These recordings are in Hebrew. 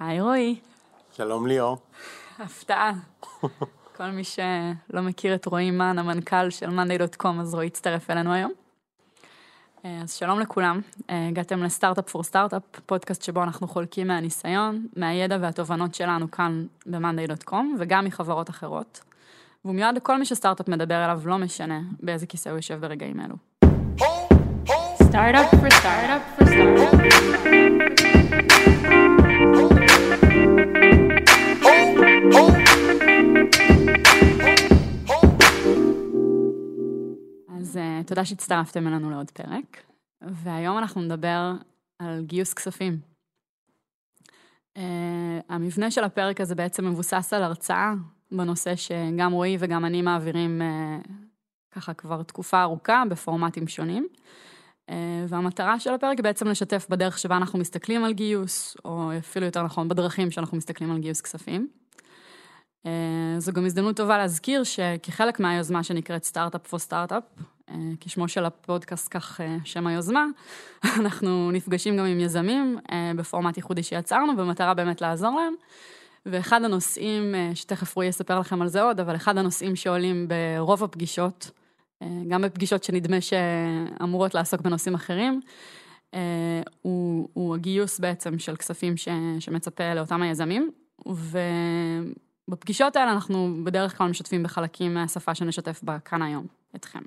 היי רועי, שלום ליאור. הפתעה. כל מי שלא מכיר את רועי מן, המנכ"ל של מאנדיי.קום, אז רועי הצטרף אלינו היום. אה, אז שלום לכולם, אה, הגעתם לסטארט-אפ פור סטארט-אפ, פודקאסט שבו אנחנו חולקים מהניסיון, מהידע והתובנות שלנו כאן במאנדיי.קום, וגם מחברות אחרות. והוא מיועד לכל מי שסטארט-אפ מדבר אליו, לא משנה באיזה כיסא הוא יושב ברגעים אלו. סטארט-אפ פור סטארט-אפ פור סטארט-אפ. אז uh, תודה שהצטרפתם אלינו לעוד פרק, והיום אנחנו נדבר על גיוס כספים. Uh, המבנה של הפרק הזה בעצם מבוסס על הרצאה בנושא שגם רועי וגם אני מעבירים uh, ככה כבר תקופה ארוכה בפורמטים שונים. והמטרה של הפרק היא בעצם לשתף בדרך שבה אנחנו מסתכלים על גיוס, או אפילו יותר נכון, בדרכים שאנחנו מסתכלים על גיוס כספים. זו גם הזדמנות טובה להזכיר שכחלק מהיוזמה שנקראת סטארט-אפ פור סטארט-אפ, כשמו של הפודקאסט כך שם היוזמה, אנחנו נפגשים גם עם יזמים בפורמט ייחודי שיצרנו, במטרה באמת לעזור להם. ואחד הנושאים, שתכף רועי יספר לכם על זה עוד, אבל אחד הנושאים שעולים ברוב הפגישות, גם בפגישות שנדמה שאמורות לעסוק בנושאים אחרים, הוא, הוא הגיוס בעצם של כספים ש, שמצפה לאותם היזמים. ו... בפגישות האלה אנחנו בדרך כלל משתפים בחלקים מהשפה שנשתף בה כאן היום, אתכם.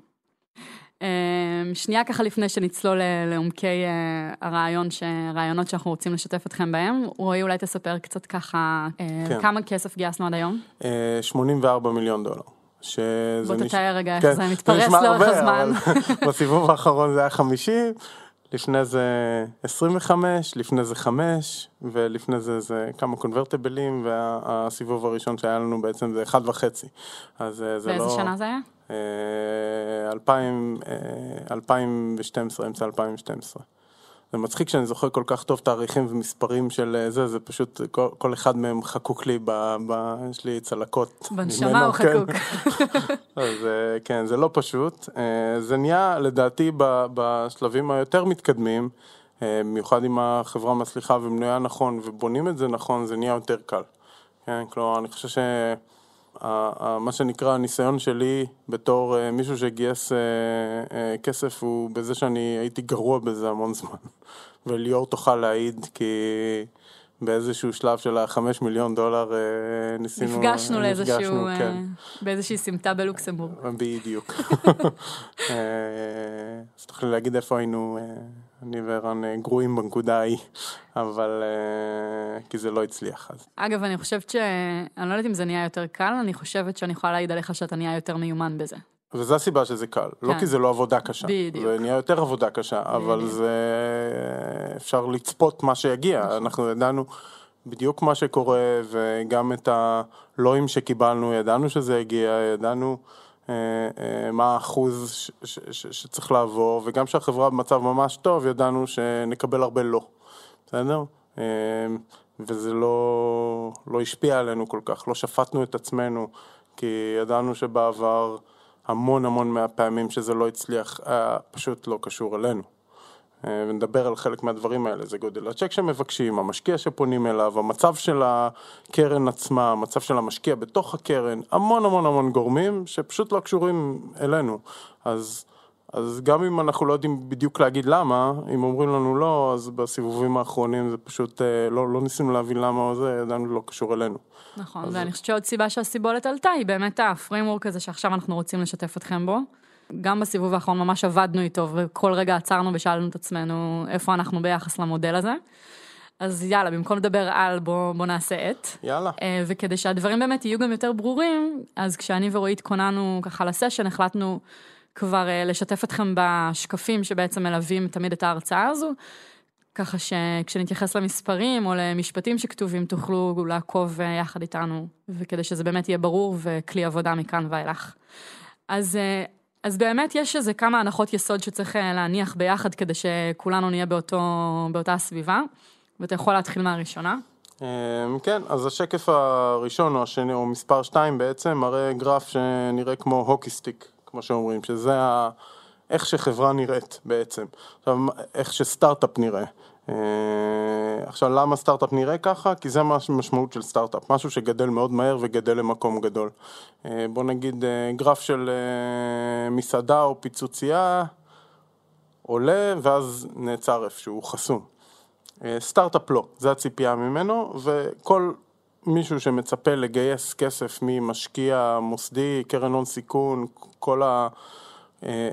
אמ, שנייה ככה לפני שנצלול לעומקי אה, הרעיון, הרעיונות שאנחנו רוצים לשתף אתכם בהם, רועי אולי תספר קצת ככה, אה, כן. כמה כסף גייסנו עד היום? 84 אה, מיליון דולר. בוא תתאר רגע כן. איך זה מתפרס לאורך הזמן. בסיבוב האחרון זה היה 50, לפני זה 25, לפני זה 5, ולפני זה זה כמה קונברטיבלים, והסיבוב הראשון שהיה לנו בעצם זה 1.5. אז אה, זה לא... באיזה שנה זה היה? 2000, אה, 2012, אה, אמצע 2012. זה מצחיק שאני זוכר כל כך טוב תאריכים ומספרים של אה, זה, זה פשוט, כל, כל אחד מהם חקוק לי, ב, ב, יש לי צלקות. בנשמה הוא כן. חקוק. אז אה, כן, זה לא פשוט. אה, זה נהיה, לדעתי, בשלבים היותר מתקדמים, במיוחד אם החברה מצליחה ובנויה נכון ובונים את זה נכון, זה נהיה יותר קל. כן, כלומר, אני חושב ש... מה שנקרא הניסיון שלי בתור אה, מישהו שגייס אה, אה, כסף הוא בזה שאני הייתי גרוע בזה המון זמן וליאור תוכל להעיד כי באיזשהו שלב של החמש מיליון דולר ניסינו, נפגשנו לאיזשהו, כן. באיזושהי סמטה בלוקסמבורג. בדיוק. אז תוכלי להגיד איפה היינו אני וערן אה, גרועים בנקודה ההיא, אבל אה, כי זה לא הצליח אז. אגב, אני חושבת ש... אני לא יודעת אם זה נהיה יותר קל, אני חושבת שאני יכולה להעיד עליך שאתה נהיה יותר מיומן בזה. וזו הסיבה שזה קל, לא כן. לא כי זה לא עבודה קשה. בדיוק. זה נהיה יותר עבודה קשה, בדיוק. אבל זה... אפשר לצפות מה שיגיע, נכון. אנחנו ידענו בדיוק מה שקורה, וגם את הלואים שקיבלנו, ידענו שזה יגיע, ידענו... אה, אה, מה האחוז שצריך לעבור, וגם כשהחברה במצב ממש טוב, ידענו שנקבל הרבה לא, בסדר? אה, וזה לא, לא השפיע עלינו כל כך, לא שפטנו את עצמנו, כי ידענו שבעבר המון המון מהפעמים שזה לא הצליח, היה פשוט לא קשור אלינו. אה, ונדבר על חלק מהדברים האלה, זה גודל הצ'ק שמבקשים, המשקיע שפונים אליו, המצב של הקרן עצמה, המצב של המשקיע בתוך הקרן, המון המון המון גורמים שפשוט לא קשורים אלינו. אז, אז גם אם אנחנו לא יודעים בדיוק להגיד למה, אם אומרים לנו לא, אז בסיבובים האחרונים זה פשוט, אה, לא, לא ניסינו להבין למה או זה, ידענו לא קשור אלינו. נכון, אז... ואני חושבת שעוד סיבה שהסיבולת עלתה היא באמת ה framework הזה שעכשיו אנחנו רוצים לשתף אתכם בו. גם בסיבוב האחרון ממש עבדנו איתו, וכל רגע עצרנו ושאלנו את עצמנו איפה אנחנו ביחס למודל הזה. אז יאללה, במקום לדבר על, בוא, בוא נעשה את. יאללה. Uh, וכדי שהדברים באמת יהיו גם יותר ברורים, אז כשאני ורועי התכוננו ככה לסשן, החלטנו כבר uh, לשתף אתכם בשקפים שבעצם מלווים תמיד את ההרצאה הזו, ככה שכשנתייחס למספרים או למשפטים שכתובים, תוכלו לעקוב uh, יחד איתנו, וכדי שזה באמת יהיה ברור וכלי עבודה מכאן ואילך. אז אז באמת יש איזה כמה הנחות יסוד שצריך אה, להניח ביחד כדי שכולנו נהיה באותו, באותה סביבה, ואתה יכול להתחיל מהראשונה. אמ, כן, אז השקף הראשון או השני, או מספר 2 בעצם, מראה גרף שנראה כמו הוקי סטיק, כמו שאומרים, שזה ה... איך שחברה נראית בעצם, עכשיו איך שסטארט-אפ נראה. עכשיו, למה סטארט-אפ נראה ככה? כי זה המשמעות של סטארט-אפ, משהו שגדל מאוד מהר וגדל למקום גדול. בוא נגיד גרף של מסעדה או פיצוצייה עולה ואז נעצר איפשהו, חסום. סטארט-אפ לא, זה הציפייה ממנו, וכל מישהו שמצפה לגייס כסף ממשקיע מוסדי, קרן הון סיכון, כל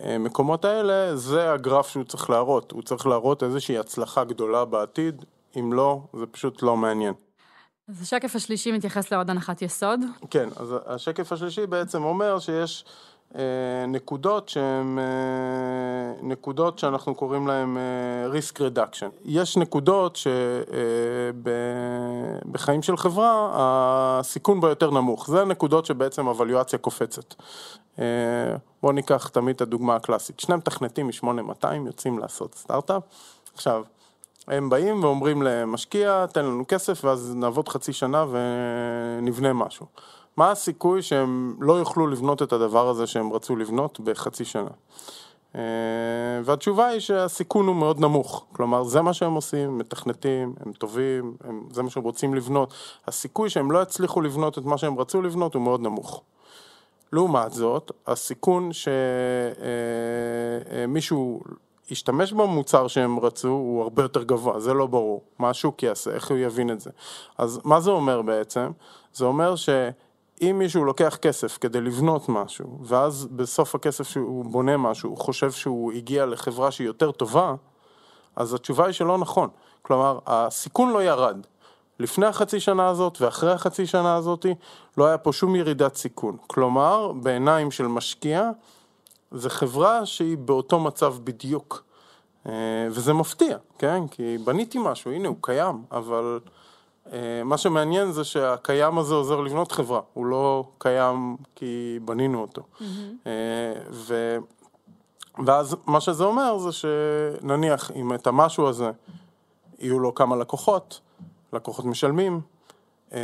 המקומות האלה, זה הגרף שהוא צריך להראות. הוא צריך להראות איזושהי הצלחה גדולה בעתיד, אם לא, זה פשוט לא מעניין. אז השקף השלישי מתייחס לעוד הנחת יסוד. כן, אז השקף השלישי בעצם אומר שיש אה, נקודות שהן אה, נקודות שאנחנו קוראים להן אה, risk reduction. יש נקודות שבחיים של חברה הסיכון בה יותר נמוך, זה נקודות שבעצם הוואליואציה קופצת. בואו ניקח תמיד את הדוגמה הקלאסית, שני מתכנתים מ-8200 יוצאים לעשות סטארט-אפ, עכשיו הם באים ואומרים למשקיע תן לנו כסף ואז נעבוד חצי שנה ונבנה משהו. מה הסיכוי שהם לא יוכלו לבנות את הדבר הזה שהם רצו לבנות בחצי שנה? אה, והתשובה היא שהסיכון הוא מאוד נמוך, כלומר זה מה שהם עושים, מתכנתים, הם טובים, הם, זה מה שהם רוצים לבנות, הסיכוי שהם לא יצליחו לבנות את מה שהם רצו לבנות הוא מאוד נמוך. לעומת זאת, הסיכון שמישהו אה, אה, ישתמש במוצר שהם רצו הוא הרבה יותר גבוה, זה לא ברור, מה השוק יעשה, איך הוא יבין את זה. אז מה זה אומר בעצם? זה אומר ש... אם מישהו לוקח כסף כדי לבנות משהו, ואז בסוף הכסף שהוא בונה משהו, הוא חושב שהוא הגיע לחברה שהיא יותר טובה, אז התשובה היא שלא נכון. כלומר, הסיכון לא ירד. לפני החצי שנה הזאת ואחרי החצי שנה הזאת לא היה פה שום ירידת סיכון. כלומר, בעיניים של משקיע, זו חברה שהיא באותו מצב בדיוק. אה, וזה מפתיע, כן? כי בניתי משהו, הנה הוא קיים, אבל... אה, מה שמעניין זה שהקיים הזה עוזר לבנות חברה, הוא לא קיים כי בנינו אותו. Mm-hmm. ו... ואז מה שזה אומר זה שנניח אם את המשהו הזה יהיו לו כמה לקוחות, לקוחות משלמים, אה,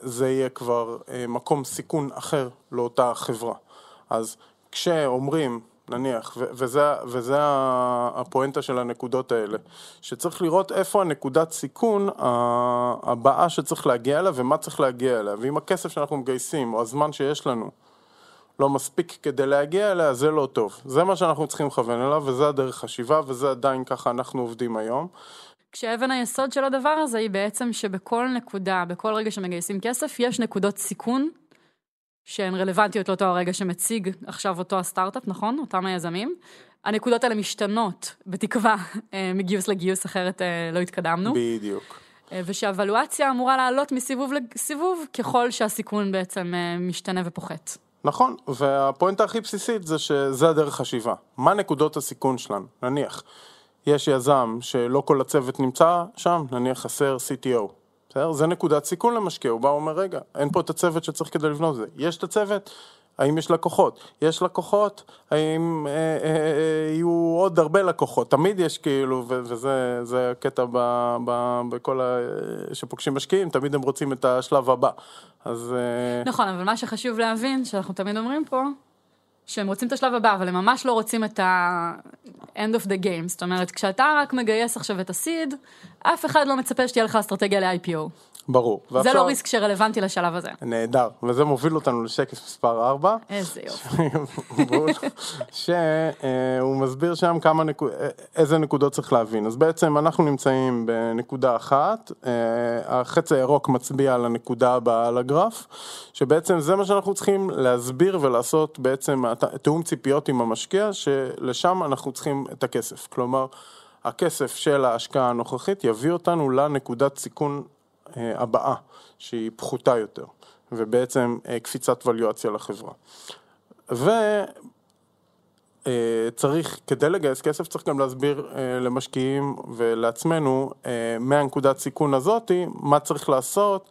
זה יהיה כבר מקום סיכון אחר לאותה חברה. אז כשאומרים נניח, וזה, וזה הפואנטה של הנקודות האלה, שצריך לראות איפה הנקודת סיכון הבאה שצריך להגיע אליה ומה צריך להגיע אליה, ואם הכסף שאנחנו מגייסים או הזמן שיש לנו לא מספיק כדי להגיע אליה, זה לא טוב. זה מה שאנחנו צריכים לכוון אליו, וזה הדרך חשיבה, וזה עדיין ככה אנחנו עובדים היום. כשאבן היסוד של הדבר הזה היא בעצם שבכל נקודה, בכל רגע שמגייסים כסף, יש נקודות סיכון שהן רלוונטיות לאותו הרגע שמציג עכשיו אותו הסטארט-אפ, נכון? אותם היזמים. הנקודות האלה משתנות, בתקווה, אה, מגיוס לגיוס, אחרת אה, לא התקדמנו. בדיוק. אה, ושהוולואציה אמורה לעלות מסיבוב לסיבוב, ככל שהסיכון בעצם משתנה ופוחת. נכון, והפואנטה הכי בסיסית זה שזה הדרך חשיבה. מה נקודות הסיכון שלנו? נניח, יש יזם שלא כל הצוות נמצא שם, נניח חסר CTO. בסדר? זה נקודת סיכון למשקיע, הוא בא ואומר, רגע, אין פה את הצוות שצריך כדי לבנות את זה. יש את הצוות, האם יש לקוחות? יש לקוחות, האם אה, אה, אה, אה יהיו עוד הרבה לקוחות? תמיד יש כאילו, וזה הקטע בכל ה... שפוגשים משקיעים, תמיד הם רוצים את השלב הבא. אז... אה... נכון, אבל מה שחשוב להבין, שאנחנו תמיד אומרים פה, שהם רוצים את השלב הבא, אבל הם ממש לא רוצים את ה-end of the game. זאת אומרת, כשאתה רק מגייס עכשיו את הסיד, אף אחד לא מצפה שתהיה לך אסטרטגיה ל-IPO. ברור. זה ועכשיו... לא ריסק שרלוונטי לשלב הזה. נהדר, וזה מוביל אותנו לשקף מספר 4. איזה יופי. שהוא מסביר שם כמה נקוד... איזה נקודות צריך להבין. אז בעצם אנחנו נמצאים בנקודה אחת, אה, החץ הירוק מצביע על הנקודה הבאה על הגרף, שבעצם זה מה שאנחנו צריכים להסביר ולעשות בעצם תיאום ציפיות עם המשקיע, שלשם אנחנו צריכים את הכסף. כלומר, הכסף של ההשקעה הנוכחית יביא אותנו לנקודת סיכון אה, הבאה, שהיא פחותה יותר, ובעצם אה, קפיצת וליואציה לחברה. וצריך, אה, כדי לגייס כסף צריך גם להסביר למשקיעים ולעצמנו מהנקודת סיכון הזאתי, מה צריך לעשות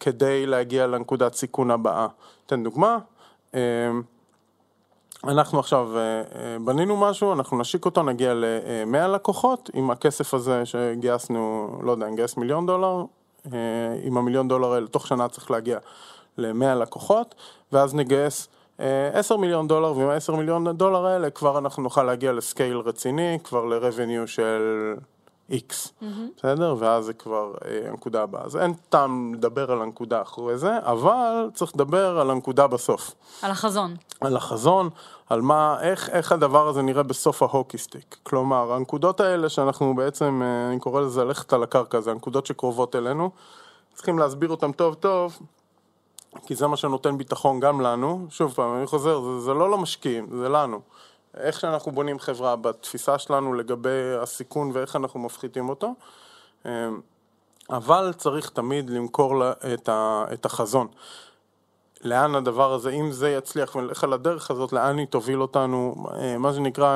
כדי להגיע לנקודת סיכון הבאה. אתן דוגמה, אנחנו עכשיו בנינו משהו, אנחנו נשיק אותו, נגיע ל-100 לקוחות, עם הכסף הזה שגייסנו, לא יודע, נגייס מיליון דולר, אה, עם המיליון דולר האלה, תוך שנה צריך להגיע ל-100 לקוחות, ואז נגייס 10 אה, מיליון דולר, ועם ה-10 מיליון דולר האלה כבר אנחנו נוכל להגיע לסקייל רציני, כבר ל-revenue של X, בסדר? ואז זה כבר אה, הנקודה הבאה. אז אין טעם לדבר על הנקודה אחרי זה, אבל צריך לדבר על הנקודה בסוף. על החזון. על החזון, על מה, איך, איך הדבר הזה נראה בסוף ההוקי סטיק. כלומר, הנקודות האלה שאנחנו בעצם, אה, אני קורא לזה ללכת על הקרקע, זה הנקודות שקרובות אלינו, צריכים להסביר אותן טוב טוב, כי זה מה שנותן ביטחון גם לנו. שוב פעם, אני חוזר, זה, זה לא למשקיעים, זה לנו. איך שאנחנו בונים חברה בתפיסה שלנו לגבי הסיכון ואיך אנחנו מפחיתים אותו. אמ, אבל צריך תמיד למכור לה את, ה, את החזון. לאן הדבר הזה, אם זה יצליח ונלך על הדרך הזאת, לאן היא תוביל אותנו, אה, מה שנקרא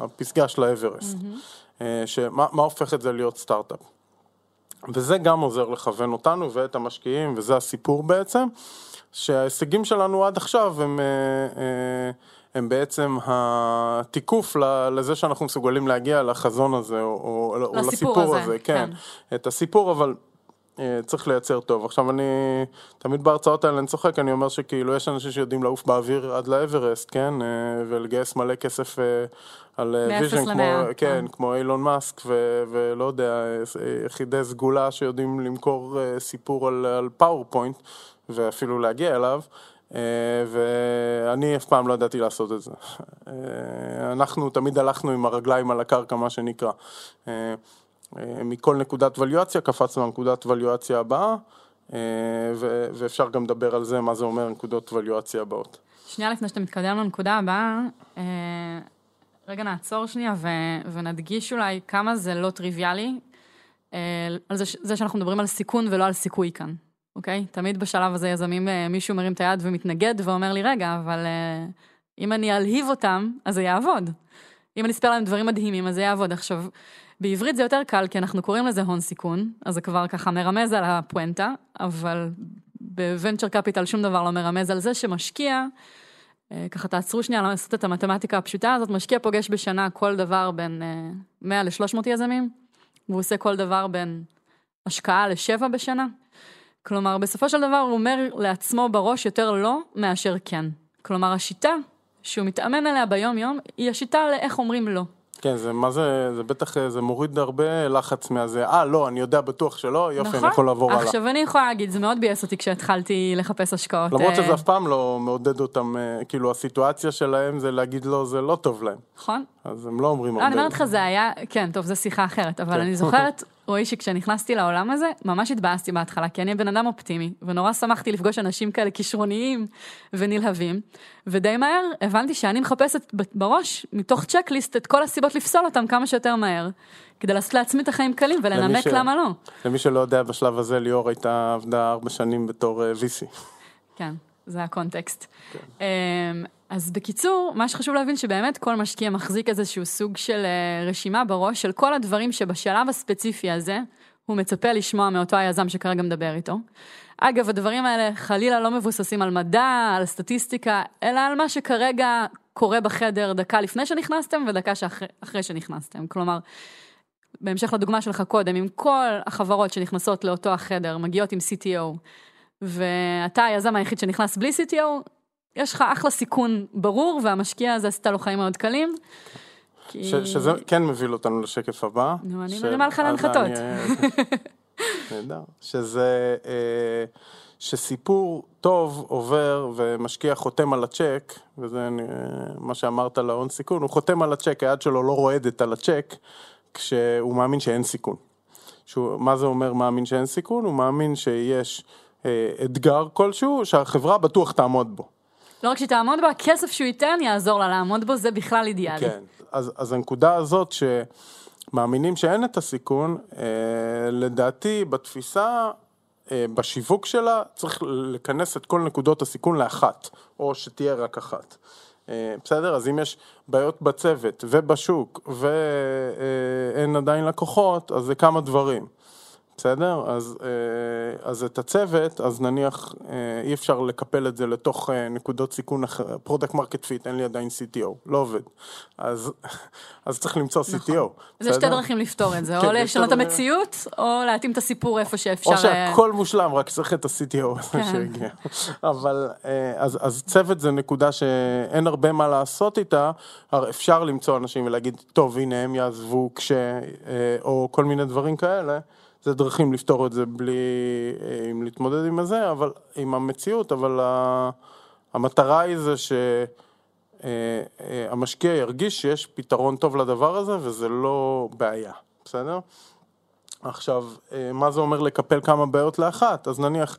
הפסגה של האברסט. Mm-hmm. שמה מה הופך את זה להיות סטארט-אפ. וזה גם עוזר לכוון אותנו ואת המשקיעים, וזה הסיפור בעצם, שההישגים שלנו עד עכשיו הם... אה, הם בעצם התיקוף לזה שאנחנו מסוגלים להגיע לחזון הזה, או, או לסיפור הזה, הזה כן. כן. את הסיפור, אבל אה, צריך לייצר טוב. עכשיו אני, תמיד בהרצאות האלה אני צוחק, אני אומר שכאילו יש אנשים שיודעים לעוף באוויר עד לאוורסט, כן? אה, ולגייס מלא כסף אה, על vision, כמו, כן, כן, כמו אילון מאסק, ו, ולא יודע, יחידי סגולה שיודעים למכור סיפור על, על PowerPoint, ואפילו להגיע אליו. ואני אף פעם לא ידעתי לעשות את זה. אנחנו תמיד הלכנו עם הרגליים על הקרקע, מה שנקרא. אה, מכל נקודת ווליואציה, קפצנו לנקודת ווליואציה הבאה, אה, ואפשר גם לדבר על זה, מה זה אומר נקודות ווליואציה הבאות. שנייה לפני שאתה מתקדם לנקודה הבאה, אה, רגע נעצור שנייה ונדגיש אולי כמה זה לא טריוויאלי, על זה, זה שאנחנו מדברים על סיכון ולא על סיכוי כאן, אוקיי? תמיד בשלב הזה יזמים, מישהו מרים את היד ומתנגד ואומר לי, רגע, אבל אם אני אלהיב אותם, אז זה יעבוד. אם אני אספר להם דברים מדהימים, אז זה יעבוד. עכשיו, בעברית זה יותר קל, כי אנחנו קוראים לזה הון סיכון, אז זה כבר ככה מרמז על הפואנטה, אבל בוונצ'ר קפיטל שום דבר לא מרמז על זה שמשקיע, אה, ככה תעצרו שנייה לעשות את המתמטיקה הפשוטה הזאת, משקיע פוגש בשנה כל דבר בין 100 אה, ל-300 יזמים, והוא עושה כל דבר בין השקעה לשבע בשנה. כלומר, בסופו של דבר הוא אומר לעצמו בראש יותר לא מאשר כן. כלומר, השיטה שהוא מתאמן עליה ביום-יום, היא השיטה לאיך אומרים לא. כן, זה מה זה, זה בטח, זה מוריד הרבה לחץ מהזה, אה, לא, אני יודע בטוח שלא, יופי, נכון? אני יכול לעבור הלאה. עכשיו, אני יכולה להגיד, זה מאוד ביאס אותי כשהתחלתי לחפש השקעות. למרות שזה אה, אף פעם לא מעודד אותם, אה, כאילו, הסיטואציה שלהם זה להגיד לא, זה לא טוב להם. נכון. אז הם לא אומרים הרבה. אני אומרת לך, זה היה, כן, טוב, זו שיחה אחרת, אבל כן. אני זוכרת, רועי, שכשנכנסתי לעולם הזה, ממש התבאסתי בהתחלה, כי אני בן אדם אופטימי, ונורא שמחתי לפגוש אנשים כאלה כישרוניים ונלהבים, ודי מהר הבנתי שאני מחפשת בראש, מתוך צ'קליסט, את כל הסיבות לפסול אותם כמה שיותר מהר, כדי לעשות לעצמי את החיים קלים ולנמק ש... למה לא. למי שלא יודע, בשלב הזה ליאור הייתה עבדה ארבע שנים בתור uh, VC. כן, זה הקונטקסט. כן. Um, אז בקיצור, מה שחשוב להבין שבאמת כל משקיע מחזיק איזשהו סוג של uh, רשימה בראש של כל הדברים שבשלב הספציפי הזה הוא מצפה לשמוע מאותו היזם שכרגע מדבר איתו. אגב, הדברים האלה חלילה לא מבוססים על מדע, על סטטיסטיקה, אלא על מה שכרגע קורה בחדר דקה לפני שנכנסתם ודקה שאחרי שנכנסתם. כלומר, בהמשך לדוגמה שלך קודם, אם כל החברות שנכנסות לאותו החדר מגיעות עם CTO, ואתה היזם היחיד שנכנס בלי CTO, יש לך אחלה סיכון ברור, והמשקיע הזה עשתה לו חיים מאוד קלים. כי... ש, שזה כן מביא אותנו לשקף הבא. נו, אני מרימה לך להנחתות. נהדר. שזה, אה, שסיפור טוב עובר ומשקיע חותם על הצ'ק, וזה מה שאמרת להון סיכון, הוא חותם על הצ'ק, היד שלו לא רועדת על הצ'ק, כשהוא מאמין שאין סיכון. שהוא, מה זה אומר מאמין שאין סיכון? הוא מאמין שיש אה, אתגר כלשהו שהחברה בטוח תעמוד בו. לא רק שהיא תעמוד בו, הכסף שהוא ייתן יעזור לה לעמוד בו, זה בכלל אידיאלי. כן, אז, אז הנקודה הזאת שמאמינים שאין את הסיכון, אה, לדעתי בתפיסה, אה, בשיווק שלה, צריך לכנס את כל נקודות הסיכון לאחת, או שתהיה רק אחת. אה, בסדר? אז אם יש בעיות בצוות ובשוק ואין עדיין לקוחות, אז זה כמה דברים. בסדר? אז, אה, אז את הצוות, אז נניח אה, אי אפשר לקפל את זה לתוך אה, נקודות סיכון אחר, product market fit, אין לי עדיין CTO, לא עובד. אז, אז צריך למצוא CTO. נכון. אז יש שתי דרכים לפתור את זה, כן, או לשנות את המציאות, או להתאים את הסיפור איפה שאפשר. או שהכל מושלם, רק צריך את ה-CTO כן. שהגיע. אבל אז, אז צוות זה נקודה שאין הרבה מה לעשות איתה, אפשר למצוא אנשים ולהגיד, טוב, הנה הם יעזבו כש... או כל מיני דברים כאלה. זה דרכים לפתור את זה בלי, אה, אם להתמודד עם הזה, אבל עם המציאות, אבל המטרה היא זה שהמשקיע אה, אה, ירגיש שיש פתרון טוב לדבר הזה וזה לא בעיה, בסדר? עכשיו, מה זה אומר לקפל כמה בעיות לאחת? אז נניח,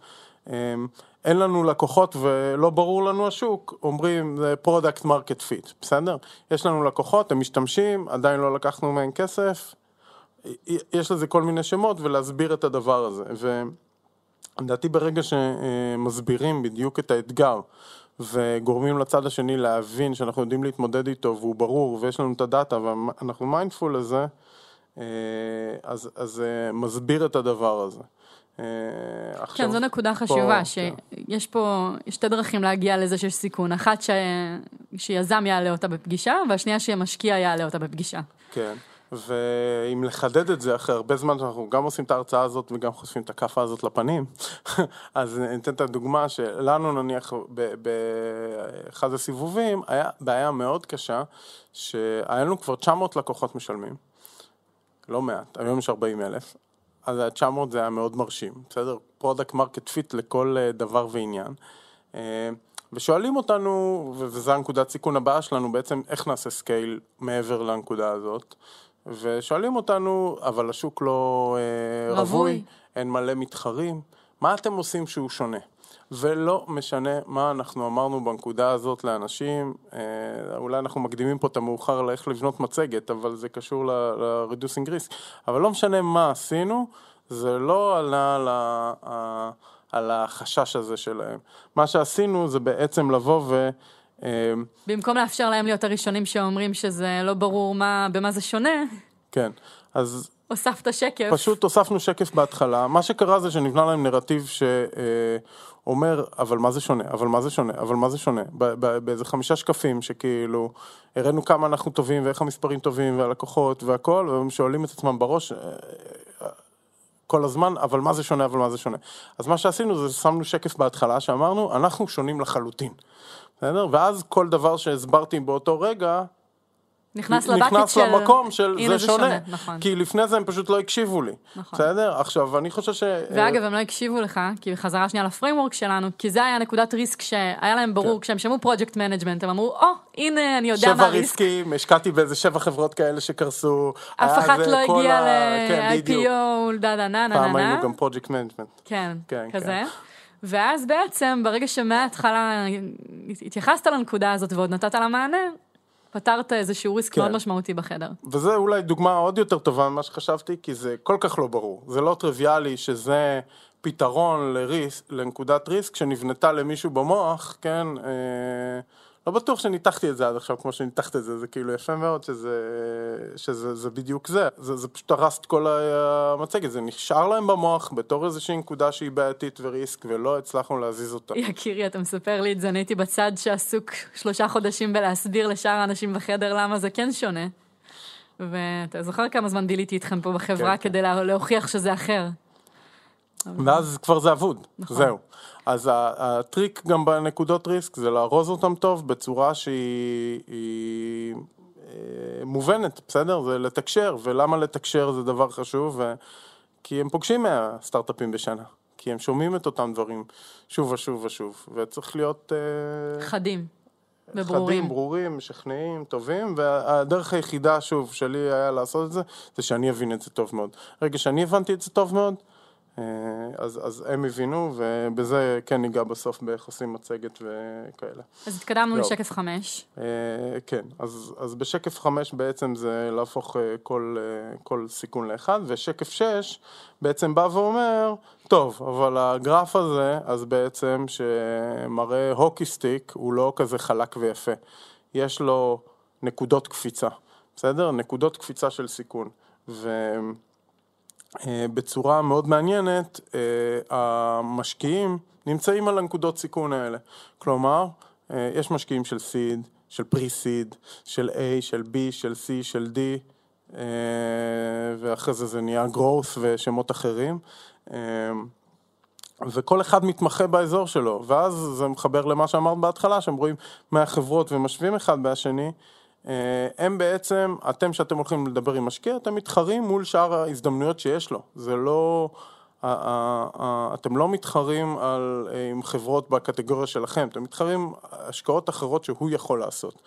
אין לנו לקוחות ולא ברור לנו השוק, אומרים זה product market fit, בסדר? יש לנו לקוחות, הם משתמשים, עדיין לא לקחנו מהם כסף, יש לזה כל מיני שמות ולהסביר את הדבר הזה. ולדעתי ברגע שמסבירים בדיוק את האתגר וגורמים לצד השני להבין שאנחנו יודעים להתמודד איתו והוא ברור ויש לנו את ה data ואנחנו mindful לזה, אה, אז, זה מסביר את הדבר הזה. אה, עכשיו, כן, זו נקודה חשובה, פה, שיש כן. פה שתי דרכים להגיע לזה שיש סיכון, אחת ש... שיזם יעלה אותה בפגישה, והשנייה שמשקיע יעלה אותה בפגישה. כן. ואם לחדד את זה אחרי הרבה זמן שאנחנו גם עושים את ההרצאה הזאת וגם חושפים את הכאפה הזאת לפנים, אז ניתן את הדוגמה שלנו נניח באחד הסיבובים היה בעיה מאוד קשה שהיה לנו כבר 900 לקוחות משלמים, לא מעט, היום יש 40 אלף, אז ה-900 זה היה מאוד מרשים, בסדר? product market fit לכל אה, דבר ועניין. אה, ושואלים אותנו, וזו הנקודת סיכון הבאה שלנו, בעצם איך נעשה scale מעבר לנקודה הזאת. ושואלים אותנו, אבל השוק לא אה, רווי, רווי, אין מלא מתחרים, מה אתם עושים שהוא שונה? ולא משנה מה אנחנו אמרנו בנקודה הזאת לאנשים, אה, אולי אנחנו מקדימים פה את המאוחר לאיך לבנות מצגת, אבל זה קשור ל-reducing risk, אבל לא משנה מה עשינו, זה לא עלה על, ה, על החשש הזה שלהם. מה שעשינו זה בעצם לבוא ו... אמ, במקום לאפשר להם להיות הראשונים שאומרים שזה לא ברור מה, במה זה שונה. כן, אז... הוספת שקף. פשוט הוספנו שקף בהתחלה. מה שקרה זה שנבנה להם נרטיב שאומר, אבל מה זה שונה, אבל מה זה שונה, אבל מה זה שונה. באיזה חמישה שקפים שכאילו, הראינו כמה אנחנו טובים ואיך המספרים טובים והלקוחות והכל, והם שואלים את עצמם בראש, כל הזמן, אבל מה זה שונה, אבל מה זה שונה. אז מה שעשינו זה שמנו שקף בהתחלה שאמרנו, אנחנו שונים לחלוטין. בסדר? ואז כל דבר שהסברתי באותו רגע, נכנס ל bucket נכנס של... למקום של זה, זה שונה, שונה נכון. כי לפני זה הם פשוט לא הקשיבו לי, נכון. בסדר? עכשיו, אני חושב ש... ואגב, הם לא הקשיבו לך, כי חזרה שנייה ל framework שלנו, כי זה היה נקודת risk שהיה להם ברור, כן. כשהם שמעו project management, הם אמרו, או, oh, הנה, אני יודע מה ה risk. שבע riskים, השקעתי באיזה שבע חברות כאלה שקרסו. אף אחת לא הגיעה ל-IPO, דה דה נה נה נה. פעם היינו גם project management. כן, כן, כזה. ואז בעצם, ברגע שמההתחלה התייחסת לנקודה הזאת ועוד נתת לה מענה, פתרת איזשהו ריסק כן. מאוד משמעותי בחדר. וזה אולי דוגמה עוד יותר טובה ממה שחשבתי, כי זה כל כך לא ברור. זה לא טריוויאלי שזה פתרון לריס, לנקודת ריסק שנבנתה למישהו במוח, כן? אה, לא בטוח שניתחתי את זה עד עכשיו כמו שניתחת את זה, זה כאילו יפה מאוד שזה, שזה זה בדיוק זה, זה, זה פשוט הרס את כל המצגת, זה נשאר להם במוח בתור איזושהי נקודה שהיא בעייתית וריסק ולא הצלחנו להזיז אותה. יקירי, אתה מספר לי את זה, אני הייתי בצד שעסוק שלושה חודשים בלהסביר לשאר האנשים בחדר למה זה כן שונה. ואתה זוכר כמה זמן ביליתי איתכם פה בחברה כן, כדי כן. להוכיח שזה אחר. ואז כבר זה אבוד, נכון. זהו. אז הטריק גם בנקודות ריסק זה לארוז אותם טוב בצורה שהיא היא, אה, מובנת, בסדר? זה לתקשר, ולמה לתקשר זה דבר חשוב? ו... כי הם פוגשים מהסטארט-אפים בשנה, כי הם שומעים את אותם דברים שוב ושוב ושוב, וצריך להיות... אה, חדים. וברורים. חדים, ברורים, משכנעים, טובים, והדרך היחידה, שוב, שלי היה לעשות את זה, זה שאני אבין את זה טוב מאוד. רגע שאני הבנתי את זה טוב מאוד, אז, אז הם הבינו, ובזה כן ניגע בסוף באיך עושים מצגת וכאלה. אז התקדמנו לא. לשקף חמש. אה, כן, אז, אז בשקף חמש בעצם זה להפוך אה, כל, כל סיכון לאחד, ושקף שש בעצם בא ואומר, טוב, אבל הגרף הזה, אז בעצם שמראה הוקי סטיק, הוא לא כזה חלק ויפה. יש לו נקודות קפיצה, בסדר? נקודות קפיצה של סיכון. ו... בצורה מאוד מעניינת, המשקיעים נמצאים על הנקודות סיכון האלה. כלומר, יש משקיעים של סיד, של פרי-סיד, של A, של B, של C, של D, ואחרי זה זה נהיה growth ושמות אחרים. וכל אחד מתמחה באזור שלו, ואז זה מחבר למה שאמרת בהתחלה, שהם רואים 100 חברות ומשווים אחד מהשני, הם בעצם, אתם שאתם הולכים לדבר עם משקיע, אתם מתחרים מול שאר ההזדמנויות שיש לו, זה לא, אתם לא מתחרים על, עם חברות בקטגוריה שלכם, אתם מתחרים השקעות אחרות שהוא יכול לעשות,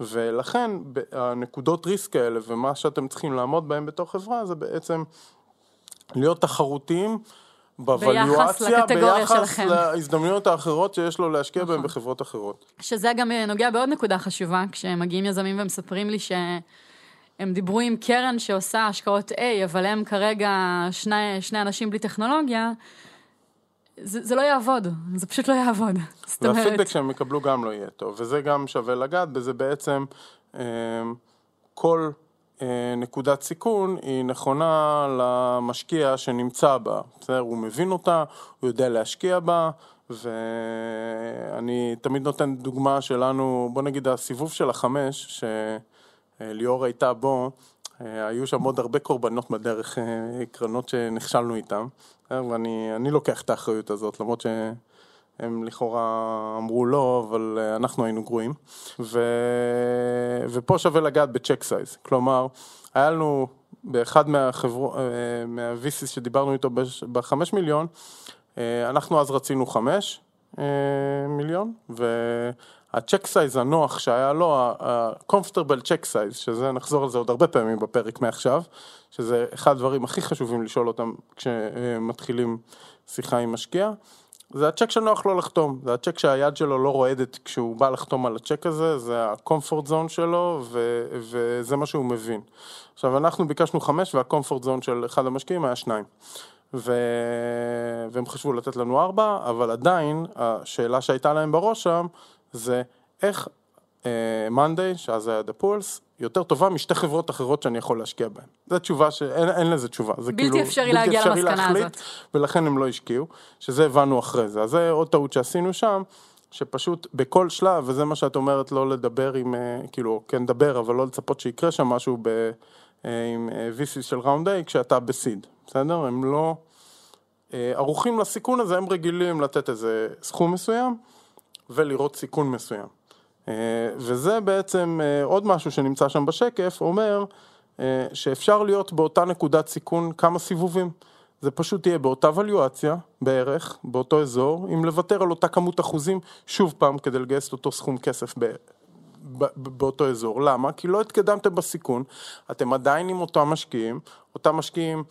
ולכן הנקודות ריסק האלה ומה שאתם צריכים לעמוד בהם בתור חברה זה בעצם להיות תחרותיים בווליואציה, ביחס שלכם. להזדמנויות האחרות שיש לו להשקיע נכון. בהן בחברות אחרות. שזה גם נוגע בעוד נקודה חשובה, כשמגיעים יזמים ומספרים לי שהם דיברו עם קרן שעושה השקעות A, אבל הם כרגע שני, שני אנשים בלי טכנולוגיה, זה, זה לא יעבוד, זה פשוט לא יעבוד. והפידבק שהם יקבלו גם לא יהיה טוב, וזה גם שווה לגעת בזה בעצם, אה, כל נקודת סיכון היא נכונה למשקיע שנמצא בה, בסדר? הוא מבין אותה, הוא יודע להשקיע בה, ואני תמיד נותן דוגמה שלנו, בוא נגיד הסיבוב של החמש, שליאור הייתה בו, אה, היו שם עוד הרבה קורבנות בדרך, אה, קרנות שנכשלנו איתם, ואני לוקח את האחריות הזאת, למרות ש... הם לכאורה אמרו לא, אבל אה, אנחנו היינו גרועים. ו... ופה שווה לגעת ב check size, כלומר, היה לנו באחד מהחברות, אה, מה-VCs שדיברנו איתו בחמש מיליון, אה, אנחנו אז רצינו חמש מיליון, וה check size הנוח שהיה לו, ה-comfortable check size, שזה, נחזור על זה עוד הרבה פעמים בפרק מעכשיו, שזה אחד הדברים הכי חשובים לשאול אותם כשמתחילים שיחה עם משקיע. זה הצ'ק שנוח לו לחתום, זה הצ'ק שהיד שלו לא רועדת כשהוא בא לחתום על הצ'ק הזה, זה ה-comfort zone שלו ו- וזה מה שהוא מבין. עכשיו אנחנו ביקשנו חמש וה-comfort zone של אחד המשקיעים היה שניים. ו... והם חשבו לתת לנו ארבע, אבל עדיין השאלה שהייתה להם בראש שם זה איך מאנדיי, uh, שאז היה דה פולס, יותר טובה משתי חברות אחרות שאני יכול להשקיע בהן. זו תשובה שאין אין לזה תשובה. זה בלתי כאילו, אפשרי בלתי אפשרי להחליט, הזאת. ולכן הם לא השקיעו, שזה הבנו אחרי זה. אז זה עוד טעות שעשינו שם, שפשוט בכל שלב, וזה מה שאת אומרת, לא לדבר עם, אה, כאילו, כן לדבר, אבל לא לצפות שיקרה שם משהו ב, אה, עם אה, VC של ראונד A כשאתה בסיד, בסדר? הם לא ערוכים לסיכון הזה, הם רגילים לתת איזה סכום מסוים ולראות סיכון מסוים. אה, וזה בעצם אה, עוד משהו שנמצא שם בשקף, אומר אה, שאפשר להיות באותה נקודת סיכון כמה סיבובים. זה פשוט יהיה באותה ווליואציה בערך, באותו אזור, אם לוותר על אותה כמות אחוזים שוב פעם כדי לגייס את אותו סכום כסף ב... באותו אזור. למה? כי לא התקדמתם בסיכון, אתם עדיין עם אותם משקיעים, אותם משקיעים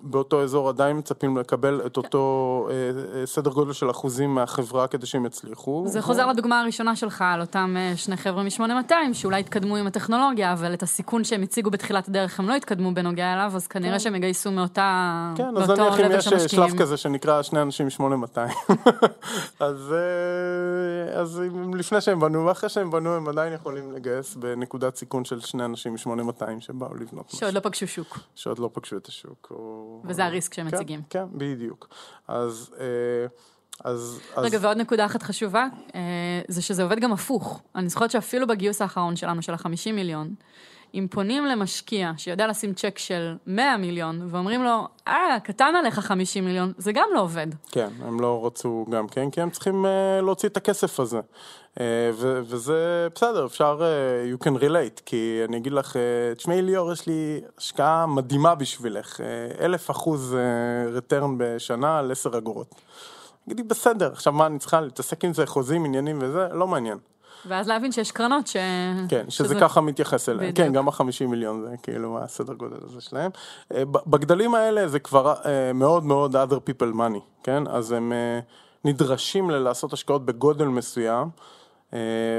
באותו אזור עדיין מצפים לקבל את אותו אה, אה, סדר גודל של אחוזים מהחברה כדי שהם יצליחו. זה חוזר לדוגמה הראשונה שלך על אותם שני חבר'ה מ-8200 שאולי התקדמו עם הטכנולוגיה, אבל את הסיכון שהם הציגו בתחילת הדרך הם לא התקדמו בנוגע אליו, אז כנראה כן. שהם יגייסו מאותה, כן, אז נניח אם יש שלב כזה שנקרא שני אנשים מ-8200, אז, אז לפני שהם בנו ואחרי שהם בנו הם עדיין יכולים לגייס בנקודת סיכון של שני אנשים מ-8200 שבאו לבנות משהו. שעוד לא פגשו שוק. שעוד לא פגשו את השוק. השוק. או... וזה הריסק שהם כן, מציגים. כן, בדיוק. אז... אה, אז, רגע, אז... ועוד נקודה אחת חשובה, אה, זה שזה עובד גם הפוך. אני זוכרת שאפילו בגיוס האחרון שלנו, של ה-50 מיליון, אם פונים למשקיע שיודע לשים צ'ק של 100 מיליון, ואומרים לו, אה, קטן עליך 50 מיליון, זה גם לא עובד. כן, הם לא רצו גם כן, כי הם צריכים uh, להוציא את הכסף הזה. Uh, ו- וזה בסדר, אפשר, uh, you can relate, כי אני אגיד לך, תשמעי ליאור, יש לי השקעה מדהימה בשבילך, אלף אחוז return בשנה על 10 אגורות. תגידי, בסדר, עכשיו מה, אני צריכה להתעסק עם זה, חוזים, עניינים וזה, לא מעניין. ואז להבין שיש קרנות ש... כן, שזה, שזה... ככה מתייחס אליהם. כן, גם החמישים מיליון זה כאילו הסדר גודל הזה שלהם. אה, בגדלים האלה זה כבר אה, מאוד מאוד other people money, כן? אז הם אה, נדרשים לעשות השקעות בגודל מסוים. אה,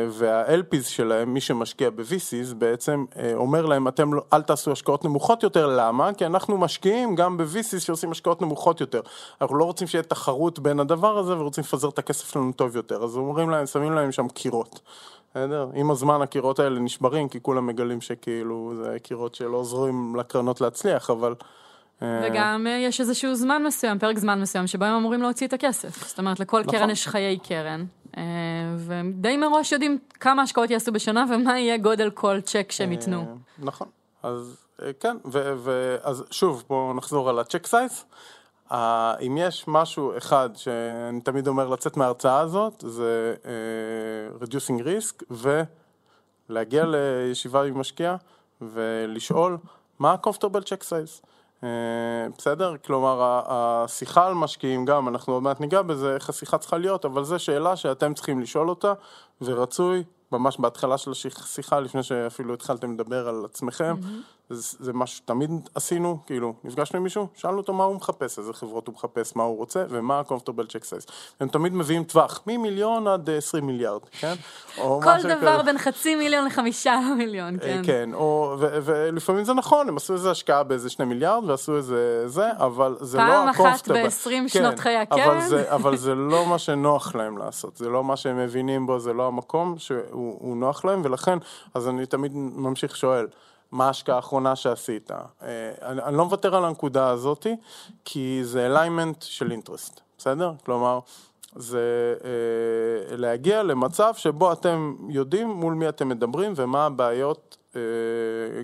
וה-LPs שלהם, מי שמשקיע ב-VCs, בעצם אה, אומר להם, אתם לא, אל תעשו השקעות נמוכות יותר, למה? כי אנחנו משקיעים גם ב-VCs שעושים השקעות נמוכות יותר. אנחנו לא רוצים שיהיה תחרות בין הדבר הזה ורוצים לפזר את הכסף שלנו טוב יותר, אז אומרים להם, שמים להם שם קירות. בסדר? עם הזמן הקירות האלה נשברים, כי כולם מגלים שכאילו זה קירות שלא עוזרים לקרנות להצליח, אבל וגם אה, יש איזשהו זמן מסוים, פרק זמן מסוים, שבו הם אמורים להוציא את הכסף. זאת אומרת, לכל נכון. קרן יש חיי קרן, אה, והם די מראש יודעים כמה השקעות יעשו בשנה ומה יהיה גודל כל צ'ק שהם ייתנו. אה, נכון, אז אה, כן, ואז שוב, בואו נחזור על ה check size. אה, אם יש משהו אחד שאני תמיד אומר לצאת מההרצאה הזאת, זה אה, reducing risk ולהגיע לישיבה עם משקיע ולשאול מה ה-comfortable check size. אה, בסדר? כלומר, השיחה על משקיעים גם, אנחנו עוד מעט ניגע בזה, איך השיחה צריכה להיות, אבל זו שאלה שאתם צריכים לשאול אותה, ורצוי, ממש בהתחלה של השיחה, לפני שאפילו התחלתם לדבר על עצמכם, זה, זה משהו שתמיד עשינו, כאילו, נפגשנו עם מישהו, שאלנו אותו מה הוא מחפש, איזה חברות הוא מחפש, מה הוא רוצה, ומה ה-comfortable check size. הם תמיד מביאים טווח, ממיליון עד 20 מיליארד, כן? כל דבר כזה. בין חצי מיליון לחמישה מיליון, אה, כן. כן, או, ו, ולפעמים זה נכון, הם עשו איזה השקעה באיזה שני מיליארד ועשו איזה זה, אבל זה לא פעם אחת ה-comfortable. ב-20 שנות חיי אבל הקרן. זה, אבל זה לא מה שנוח להם לעשות, זה לא מה שהם מבינים בו, זה לא המקום שהוא הוא נוח להם, ולכן, אז אני תמיד ממשיך שואל, מה ההשקעה האחרונה שעשית? אה, אני, אני לא מוותר על הנקודה הזאתי, כי זה אליימנט של אינטרסט, בסדר? כלומר, זה אה, להגיע למצב שבו אתם יודעים מול מי אתם מדברים ומה הבעיות, אה,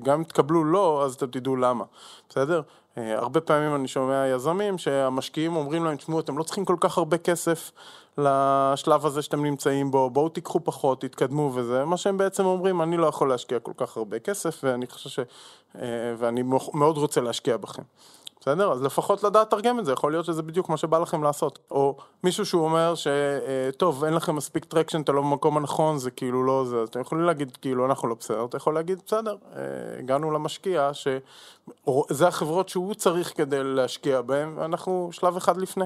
גם אם תקבלו לא, אז אתם תדעו למה, בסדר? אה, הרבה פעמים אני שומע יזמים שהמשקיעים אומרים להם, תשמעו, אתם לא צריכים כל כך הרבה כסף לשלב הזה שאתם נמצאים בו, בואו תיקחו פחות, תתקדמו וזה, מה שהם בעצם אומרים, אני לא יכול להשקיע כל כך הרבה כסף ואני חושב ש... אה, ואני מאוד רוצה להשקיע בכם. בסדר? אז לפחות לדעת לתרגם את זה, יכול להיות שזה בדיוק מה שבא לכם לעשות. או מישהו שהוא אומר שטוב, אין לכם מספיק traction, אתה לא במקום הנכון, זה כאילו לא זה, אתם יכולים להגיד כאילו אנחנו לא בסדר, אתה יכול להגיד בסדר, אה, הגענו למשקיע, שזה החברות שהוא צריך כדי להשקיע בהן, ואנחנו שלב אחד לפני,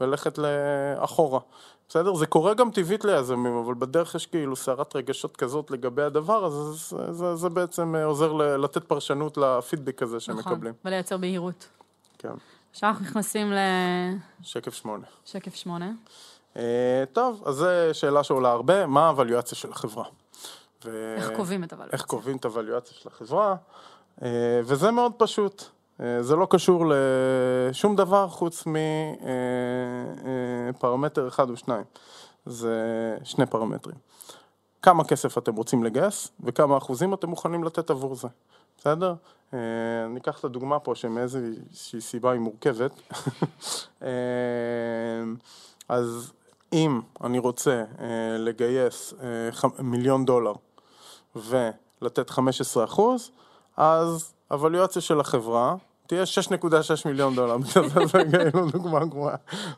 וללכת לאחורה. בסדר? זה קורה גם טבעית ליזמים, אבל בדרך יש כאילו סערת רגשות כזאת לגבי הדבר, אז זה, זה, זה בעצם עוזר ל- לתת פרשנות לפידבק הזה שהם נכון, מקבלים. ולייצר בהירות. כן. עכשיו אנחנו נכנסים שקף שמונה. לשקף שמונה. אה, טוב, אז זו שאלה שעולה הרבה, מה הוואליואציה של החברה? ו- איך קובעים את הוואליואציה? איך קובעים את הוואליואציה של החברה, אה, וזה מאוד פשוט. אה, זה לא קשור לשום דבר חוץ מפרמטר אחד או שניים. זה שני פרמטרים. כמה כסף אתם רוצים לגייס וכמה אחוזים אתם מוכנים לתת עבור זה, בסדר? אה, אני אקח את הדוגמה פה שמאיזושהי סיבה היא מורכבת. אה, אז אם אני רוצה אה, לגייס אה, מיליון דולר ולתת 15 אחוז, אז הוואליואציה של החברה תהיה 6.6 מיליון דולר, זה זה כאילו דוגמה גרועה.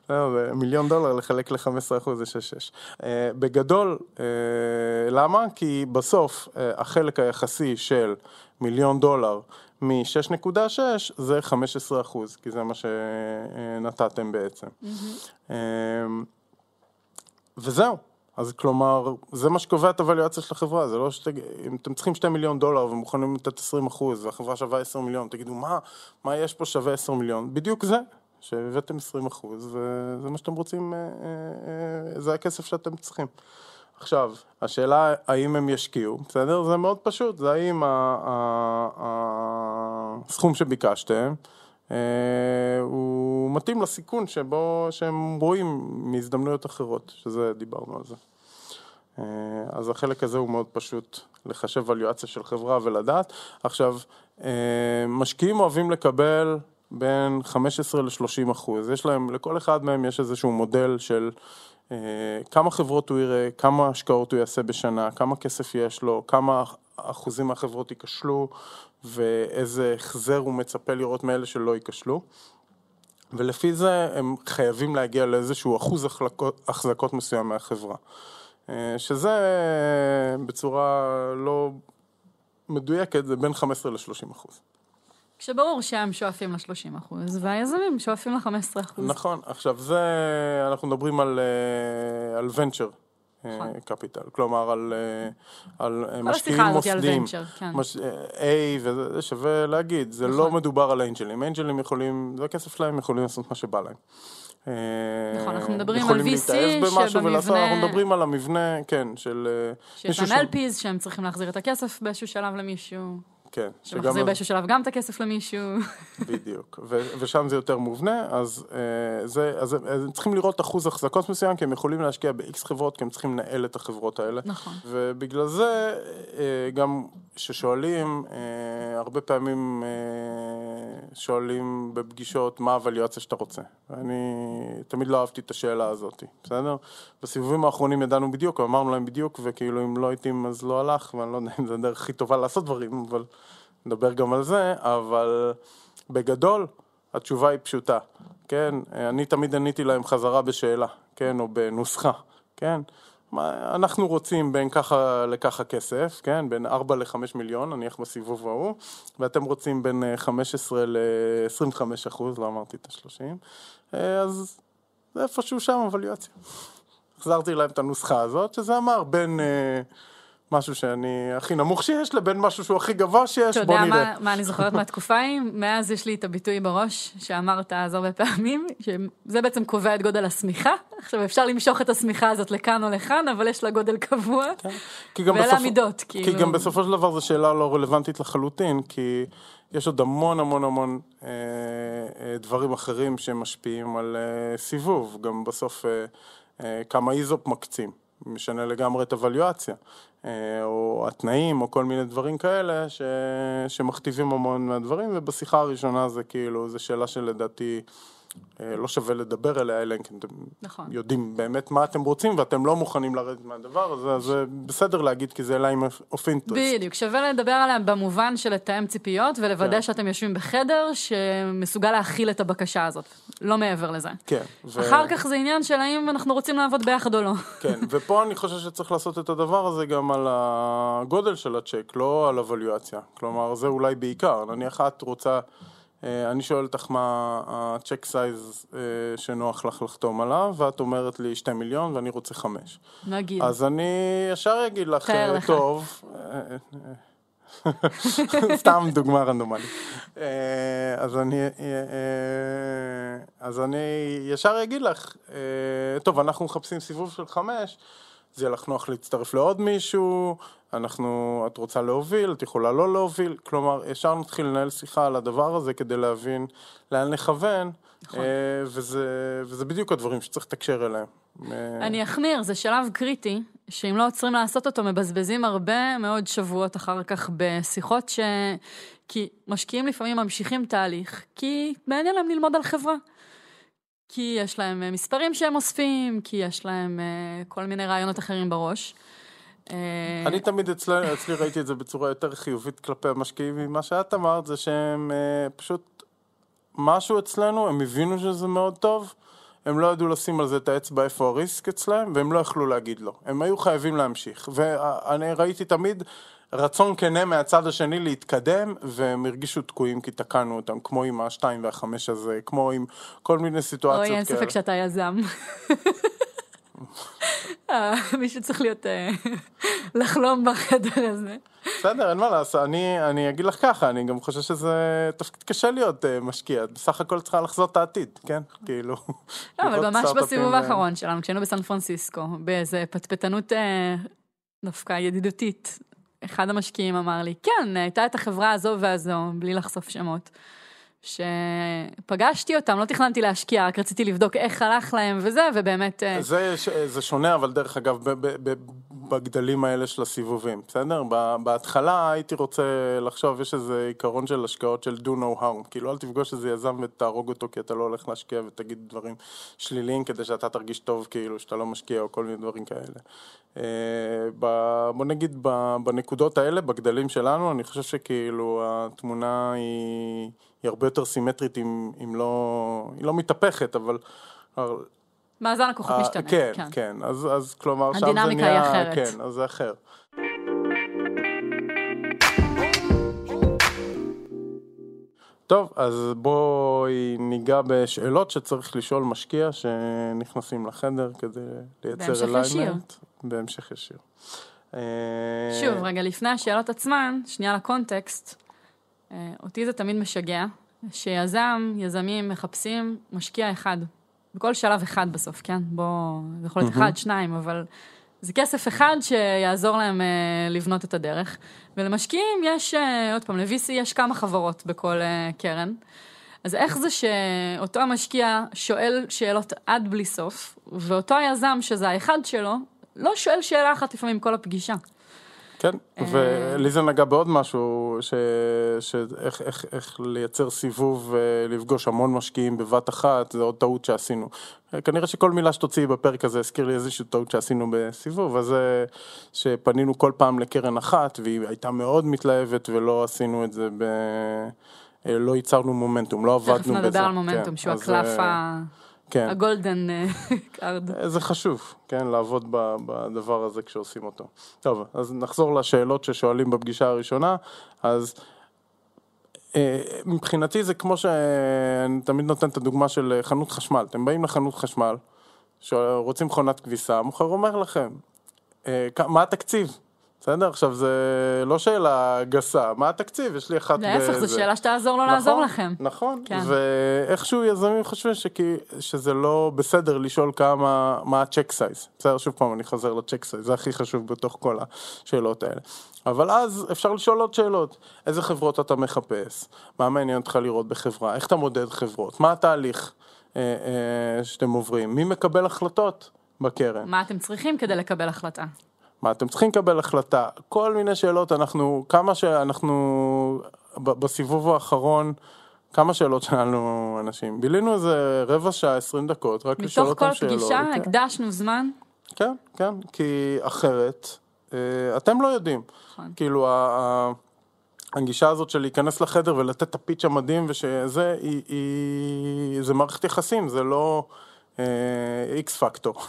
זה מיליון דולר לחלק ל-15 אחוז זה 6.6. אה, בגדול, אה, למה? כי בסוף אה, החלק היחסי של מיליון דולר מ-6.6 זה 15 אחוז, כי זה מה שנתתם בעצם. אה, וזהו. אז כלומר, זה מה שקובע את הוואליואציה של החברה, זה לא שת... אם אתם צריכים 2 מיליון דולר ומוכנים לתת 20 אחוז והחברה שווה 10 מיליון, תגידו מה, מה יש פה שווה 10 מיליון? בדיוק זה, שהבאתם 20 אחוז וזה מה שאתם רוצים, אה, אה, אה, זה הכסף שאתם צריכים. עכשיו, השאלה האם הם ישקיעו, בסדר? זה מאוד פשוט, זה האם הסכום שביקשתם הוא מתאים לסיכון שבו, שהם רואים מהזדמנויות אחרות, שזה דיברנו על זה. אה, אז החלק הזה הוא מאוד פשוט לחשב ואליואציה של חברה ולדעת. עכשיו, אה, משקיעים אוהבים לקבל בין 15 ל-30 אחוז. יש להם, לכל אחד מהם יש איזשהו מודל של אה, כמה חברות הוא יראה, כמה השקעות הוא יעשה בשנה, כמה כסף יש לו, כמה אחוזים מהחברות ייכשלו ואיזה החזר הוא מצפה לראות מאלה שלא ייכשלו. ולפי זה הם חייבים להגיע לאיזשהו אחוז החלקות, החזקות מסוים מהחברה. אה, שזה בצורה לא מדויקת, זה בין 15 ל-30 אחוז. כשברור שהם שואפים ל-30 אחוז, והיזמים שואפים ל-15 אחוז. נכון, עכשיו זה, אנחנו מדברים על, אה, על נכון. קפיטל, כלומר על, אה, על אה, משקיעים מוסדיים. כן. מש... A, וזה שווה להגיד, זה נכון. לא מדובר על אנג'לים, אנג'לים יכולים, זה הכסף שלהם, יכולים לעשות מה שבא להם. אה, נכון, אנחנו מדברים על VC ולעשות, שבמבנה- אנחנו מדברים על המבנה, כן, של אה, שיש להם LPs שהם צריכים להחזיר את הכסף באיזשהו שלב למישהו. כן. שמחזיר באיזשהו שלב גם את הכסף למישהו. בדיוק, ו- ושם זה יותר מובנה, אז, אה, זה, אז הם צריכים לראות אחוז החזקות מסוים, כי הם יכולים להשקיע ב-X חברות, כי הם צריכים לנהל את החברות האלה. נכון. ובגלל זה, אה, גם כששואלים, אה, הרבה פעמים אה, שואלים בפגישות, מה הווליואציה שאתה רוצה? ואני תמיד לא אהבתי את השאלה הזאת, בסדר? בסיבובים האחרונים ידענו בדיוק, אמרנו להם בדיוק, וכאילו אם לא הייתי אז לא הלך, ואני לא יודע אם זו הדרך הכי טובה לעשות דברים, אבל נדבר גם על זה, אבל בגדול, התשובה היא פשוטה, כן? אני תמיד עניתי להם חזרה בשאלה, כן? או בנוסחה, כן? אנחנו רוצים בין ככה לככה כסף, כן? בין 4 ל-5 מיליון, נניח בסיבוב ההוא, ואתם רוצים בין 15 ל-25 אחוז, לא אמרתי את ה-30, אז זה איפשהו שם אבליואציה. החזרתי להם את הנוסחה הזאת, שזה אמר בין... משהו שאני הכי נמוך שיש לבין משהו שהוא הכי גבוה שיש, בוא נראה. אתה יודע מה, אני זוכרת מהתקופה ההיא? מאז יש לי את הביטוי בראש, שאמרת אז הרבה פעמים, שזה בעצם קובע את גודל השמיכה. עכשיו אפשר למשוך את השמיכה הזאת לכאן או לכאן, אבל יש לה גודל קבוע, כן. ואלה המידות, כאילו. כי גם בסופו של דבר זו שאלה לא רלוונטית לחלוטין, כי יש עוד המון המון המון אה, אה, דברים אחרים שמשפיעים על אה, סיבוב, גם בסוף אה, אה, כמה איזופ מקצים. משנה לגמרי את הוואליואציה. אה, או התנאים, או כל מיני דברים כאלה, ש... שמכתיבים המון מהדברים, ובשיחה הראשונה זה כאילו, זו שאלה שלדעתי אה, לא שווה לדבר עליה, אלא אם כן אתם נכון. יודעים באמת מה אתם רוצים, ואתם לא מוכנים לרדת מהדבר הזה, אז זה בסדר להגיד, כי זה אליים אוף אינטרסט. בדיוק, שווה לדבר עליה במובן של לתאם ציפיות, ולוודא כן. שאתם יושבים בחדר שמסוגל להכיל את הבקשה הזאת, לא מעבר לזה. כן. ו... אחר כך זה עניין של האם אנחנו רוצים לעבוד ביחד או לא. כן, ופה אני חושב שצריך לעשות את הדבר הזה גם על הגודל של הצ'ק, לא על הווליואציה. כלומר, זה אולי בעיקר, נניח את רוצה... אה, אני שואל אותך מה הצ'ק סייז אה, שנוח לך לחתום עליו, ואת אומרת לי 2 מיליון ואני רוצה 5. נגיד. אז אני ישר אגיד לך, אה, טוב, סתם דוגמה רנדומלית. אז אני, אז אני ישר אגיד לך, טוב, אנחנו מחפשים סיבוב של 5, זה יהיה לך נוח להצטרף לעוד מישהו, אנחנו, את רוצה להוביל, את יכולה לא להוביל, כלומר, ישר נתחיל לנהל שיחה על הדבר הזה כדי להבין לאן לכוון, נכון. אה, וזה, וזה בדיוק הדברים שצריך לתקשר אליהם. אה, אני אחמיר, זה שלב קריטי, שאם לא עוצרים לעשות אותו, מבזבזים הרבה מאוד שבועות אחר כך בשיחות ש... כי משקיעים לפעמים ממשיכים תהליך, כי מעניין להם ללמוד על חברה. כי יש להם אה, מספרים שהם אוספים, כי יש להם כל מיני רעיונות אחרים בראש. אה, אני תמיד אצלי, אצלי ראיתי את זה בצורה יותר חיובית כלפי המשקיעים ממה שאת אמרת, זה שהם אה, פשוט, משהו אצלנו, הם הבינו שזה מאוד טוב, הם לא ידעו לשים על זה את האצבע איפה הריסק אצלם, והם לא יכלו להגיד לא. הם היו חייבים להמשיך. ואני ראיתי תמיד רצון כנה מהצד השני להתקדם, והם הרגישו תקועים כי תקענו אותם, כמו עם השתיים והחמש הזה, כמו עם כל מיני סיטואציות כאלה. אוי, אין ספק שאתה יזם. אה, מישהו צריך להיות, אה, לחלום בחדר הזה. בסדר, אין מה לעשות, אני, אני אגיד לך ככה, אני גם חושב שזה תפקיד קשה להיות uh, משקיע, בסך הכל צריכה לחזות את העתיד, כן? כאילו... לא, אבל ממש בסיבוב האחרון שלנו, כשהיינו בסן פרנסיסקו, באיזה פטפטנות uh, דווקא ידידותית, אחד המשקיעים אמר לי, כן, הייתה את החברה הזו והזו, בלי לחשוף שמות. שפגשתי אותם, לא תכננתי להשקיע, רק רציתי לבדוק איך הלך להם וזה, ובאמת... אה, זה, זה שונה, אבל דרך אגב, בגדלים האלה של הסיבובים, בסדר? בהתחלה הייתי רוצה לחשוב, יש איזה עיקרון של השקעות של do no harm, כאילו אל תפגוש איזה יזם ותהרוג אותו כי אתה לא הולך להשקיע ותגיד דברים שליליים כדי שאתה תרגיש טוב כאילו שאתה לא משקיע או כל מיני דברים כאלה. אה, בוא נגיד בנקודות האלה, בגדלים שלנו, אני חושב שכאילו התמונה היא... היא הרבה יותר סימטרית אם, אם לא, היא לא מתהפכת, אבל... מאזן הכוחות משתנה. כן, כן, כן, אז, אז כלומר, שם זה נהיה... הדינמיקה היא אחרת. כן, אז זה אחר. טוב, אז בואי ניגע בשאלות שצריך לשאול משקיע שנכנסים לחדר כדי לייצר אליימנט. בהמשך ישיר. שוב, רגע, לפני השאלות עצמן, שנייה לקונטקסט. אה, אותי זה תמיד משגע, שיזם, יזמים מחפשים משקיע אחד. בכל שלב אחד בסוף, כן? בוא, זה יכול להיות אחד, שניים, אבל זה כסף אחד שיעזור להם אה, לבנות את הדרך. ולמשקיעים יש, אה, עוד פעם, ל-VC יש כמה חברות בכל אה, קרן. אז איך זה שאותו המשקיע שואל שאלות עד בלי סוף, ואותו היזם, שזה האחד שלו, לא שואל שאלה אחת לפעמים כל הפגישה. כן, ולי זה נגע בעוד משהו, שאיך איך, איך לייצר סיבוב ולפגוש המון משקיעים בבת אחת, זה עוד טעות שעשינו. כנראה שכל מילה שתוציאי בפרק הזה הזכיר לי איזושהי טעות שעשינו בסיבוב, אז זה שפנינו כל פעם לקרן אחת, והיא הייתה מאוד מתלהבת ולא עשינו את זה ב... לא ייצרנו מומנטום, לא עבדנו בזה. תכף נדבר על מומנטום, כן, שהוא הקלף ה... כן. ה golden card. אה, זה חשוב, כן, לעבוד בדבר הזה כשעושים אותו. טוב, אז נחזור לשאלות ששואלים בפגישה הראשונה, אז אה, מבחינתי זה כמו שאני תמיד נותן את הדוגמה של חנות חשמל, אתם באים לחנות חשמל, רוצים מכונת כביסה, המוכר אומר לכם, אה, מה התקציב? בסדר? עכשיו זה לא שאלה גסה, מה התקציב? יש לי אחת... להפך, זו שאלה שתעזור לו נכון, לעזור לכם. נכון, כן. ואיכשהו יזמים חושבים שכי, שזה לא בסדר לשאול כמה, מה ה check size. בסדר, שוב פעם, אני חוזר ל check size, זה הכי חשוב בתוך כל השאלות האלה. אבל אז אפשר לשאול עוד שאלות, איזה חברות אתה מחפש? מה מעניין אותך לראות בחברה? איך אתה מודד חברות? מה התהליך אה, אה, שאתם עוברים? מי מקבל החלטות בקרן? מה אתם צריכים כדי לקבל החלטה? מה אתם צריכים לקבל החלטה, כל מיני שאלות, אנחנו, כמה שאנחנו, בסיבוב האחרון, כמה שאלות שאלנו אנשים, בילינו איזה רבע שעה, עשרים דקות, רק לשאול אותם שאלות. מתוך כל פגישה כן. הקדשנו זמן? כן, כן, כי אחרת, אה, אתם לא יודעים. נכון. כאילו, הגישה הזאת של להיכנס לחדר ולתת את הפיץ' המדהים ושזה, היא, היא, זה מערכת יחסים, זה לא איקס אה, פקטור.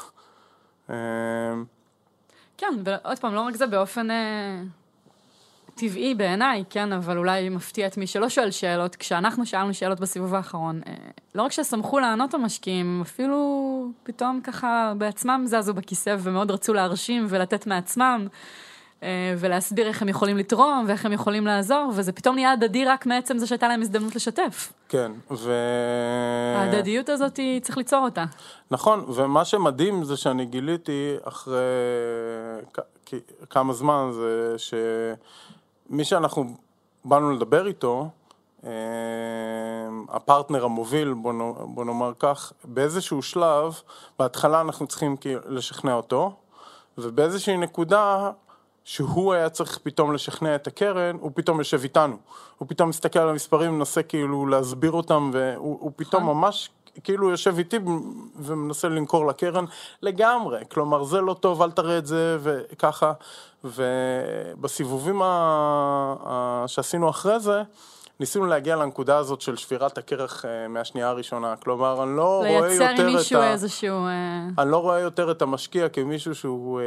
אה, כן, ועוד פעם, לא רק זה באופן אה, טבעי בעיניי, כן, אבל אולי מפתיע את מי שלא שואל שאלות. כשאנחנו שאלנו שאלות בסיבוב האחרון, אה, לא רק ששמחו לענות המשקיעים, אפילו פתאום ככה בעצמם זזו בכיסא ומאוד רצו להרשים ולתת מעצמם. אה, ולהסביר איך הם יכולים לתרום ואיך הם יכולים לעזור, וזה פתאום נהיה הדדי רק מעצם זה שהייתה להם הזדמנות לשתף. כן, ו... ההדדיות הזאת, צריך ליצור אותה. נכון, ומה שמדהים זה שאני גיליתי אחרי כמה זמן, זה שמי שאנחנו באנו לדבר איתו, אה, הפרטנר המוביל, בוא נאמר כך, באיזשהו שלב, בהתחלה אנחנו צריכים לשכנע אותו, ובאיזושהי נקודה שהוא היה צריך פתאום לשכנע את הקרן, הוא פתאום יושב איתנו. הוא פתאום מסתכל על המספרים, מנסה כאילו להסביר אותם, והוא פתאום נכון. ממש כאילו יושב איתי ומנסה למכור לקרן לגמרי. כלומר, זה לא טוב, אל תראה את זה, וככה. ובסיבובים שעשינו אחרי זה, ניסינו להגיע לנקודה הזאת של שבירת הכרך אה, מהשנייה הראשונה. כלומר, אני לא רואה יותר את ה... לייצר עם מישהו איזשהו... אה, אני לא רואה יותר את המשקיע כמישהו שהוא אה,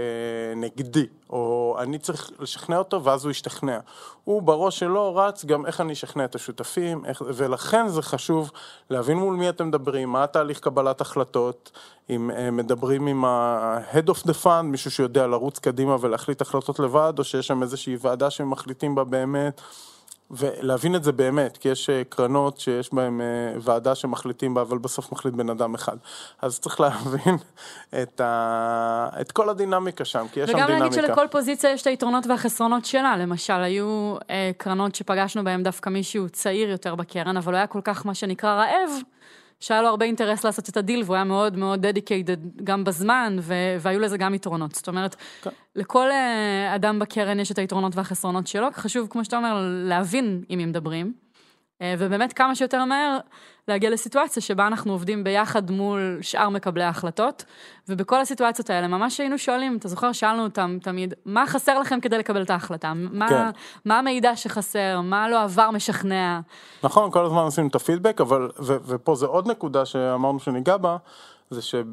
נגדי, או אני צריך לשכנע אותו ואז הוא ישתכנע. הוא בראש שלו רץ גם איך אני אשכנע את השותפים, איך... ולכן זה חשוב להבין מול מי אתם מדברים, מה התהליך קבלת החלטות, אם מדברים עם ה-head of the fund, מישהו שיודע לרוץ קדימה ולהחליט החלטות לבד, או שיש שם איזושהי ועדה שמחליטים בה באמת. ולהבין את זה באמת, כי יש אה, קרנות שיש בהן אה, ועדה שמחליטים בה, אבל בסוף מחליט בן אדם אחד. אז צריך להבין את, ה... את כל הדינמיקה שם, כי יש שם דינמיקה. וגם להגיד שלכל פוזיציה יש את היתרונות והחסרונות שלה. למשל, היו אה, קרנות שפגשנו בהן דווקא מישהו צעיר יותר בקרן, אבל הוא היה כל כך מה שנקרא רעב. שהיה לו הרבה אינטרס לעשות את הדיל, והוא היה מאוד מאוד dedicated גם בזמן, ו- והיו לזה גם יתרונות. זאת אומרת, כן. לכל uh, אדם בקרן יש את היתרונות והחסרונות שלו, חשוב, כמו שאתה אומר, להבין עם מי מדברים. אה, ובאמת כמה שיותר מהר להגיע לסיטואציה שבה אנחנו עובדים ביחד מול שאר מקבלי ההחלטות, ובכל הסיטואציות האלה ממש היינו שואלים, אתה זוכר, שאלנו אותם תמיד, מה חסר לכם כדי לקבל את ההחלטה? מה, כן. מה המידע שחסר? מה לא עבר משכנע? נכון, כל הזמן עשינו את הפידבק, אבל, ו, ופה זה עוד נקודה שאמרנו שניגע בה, זה שב,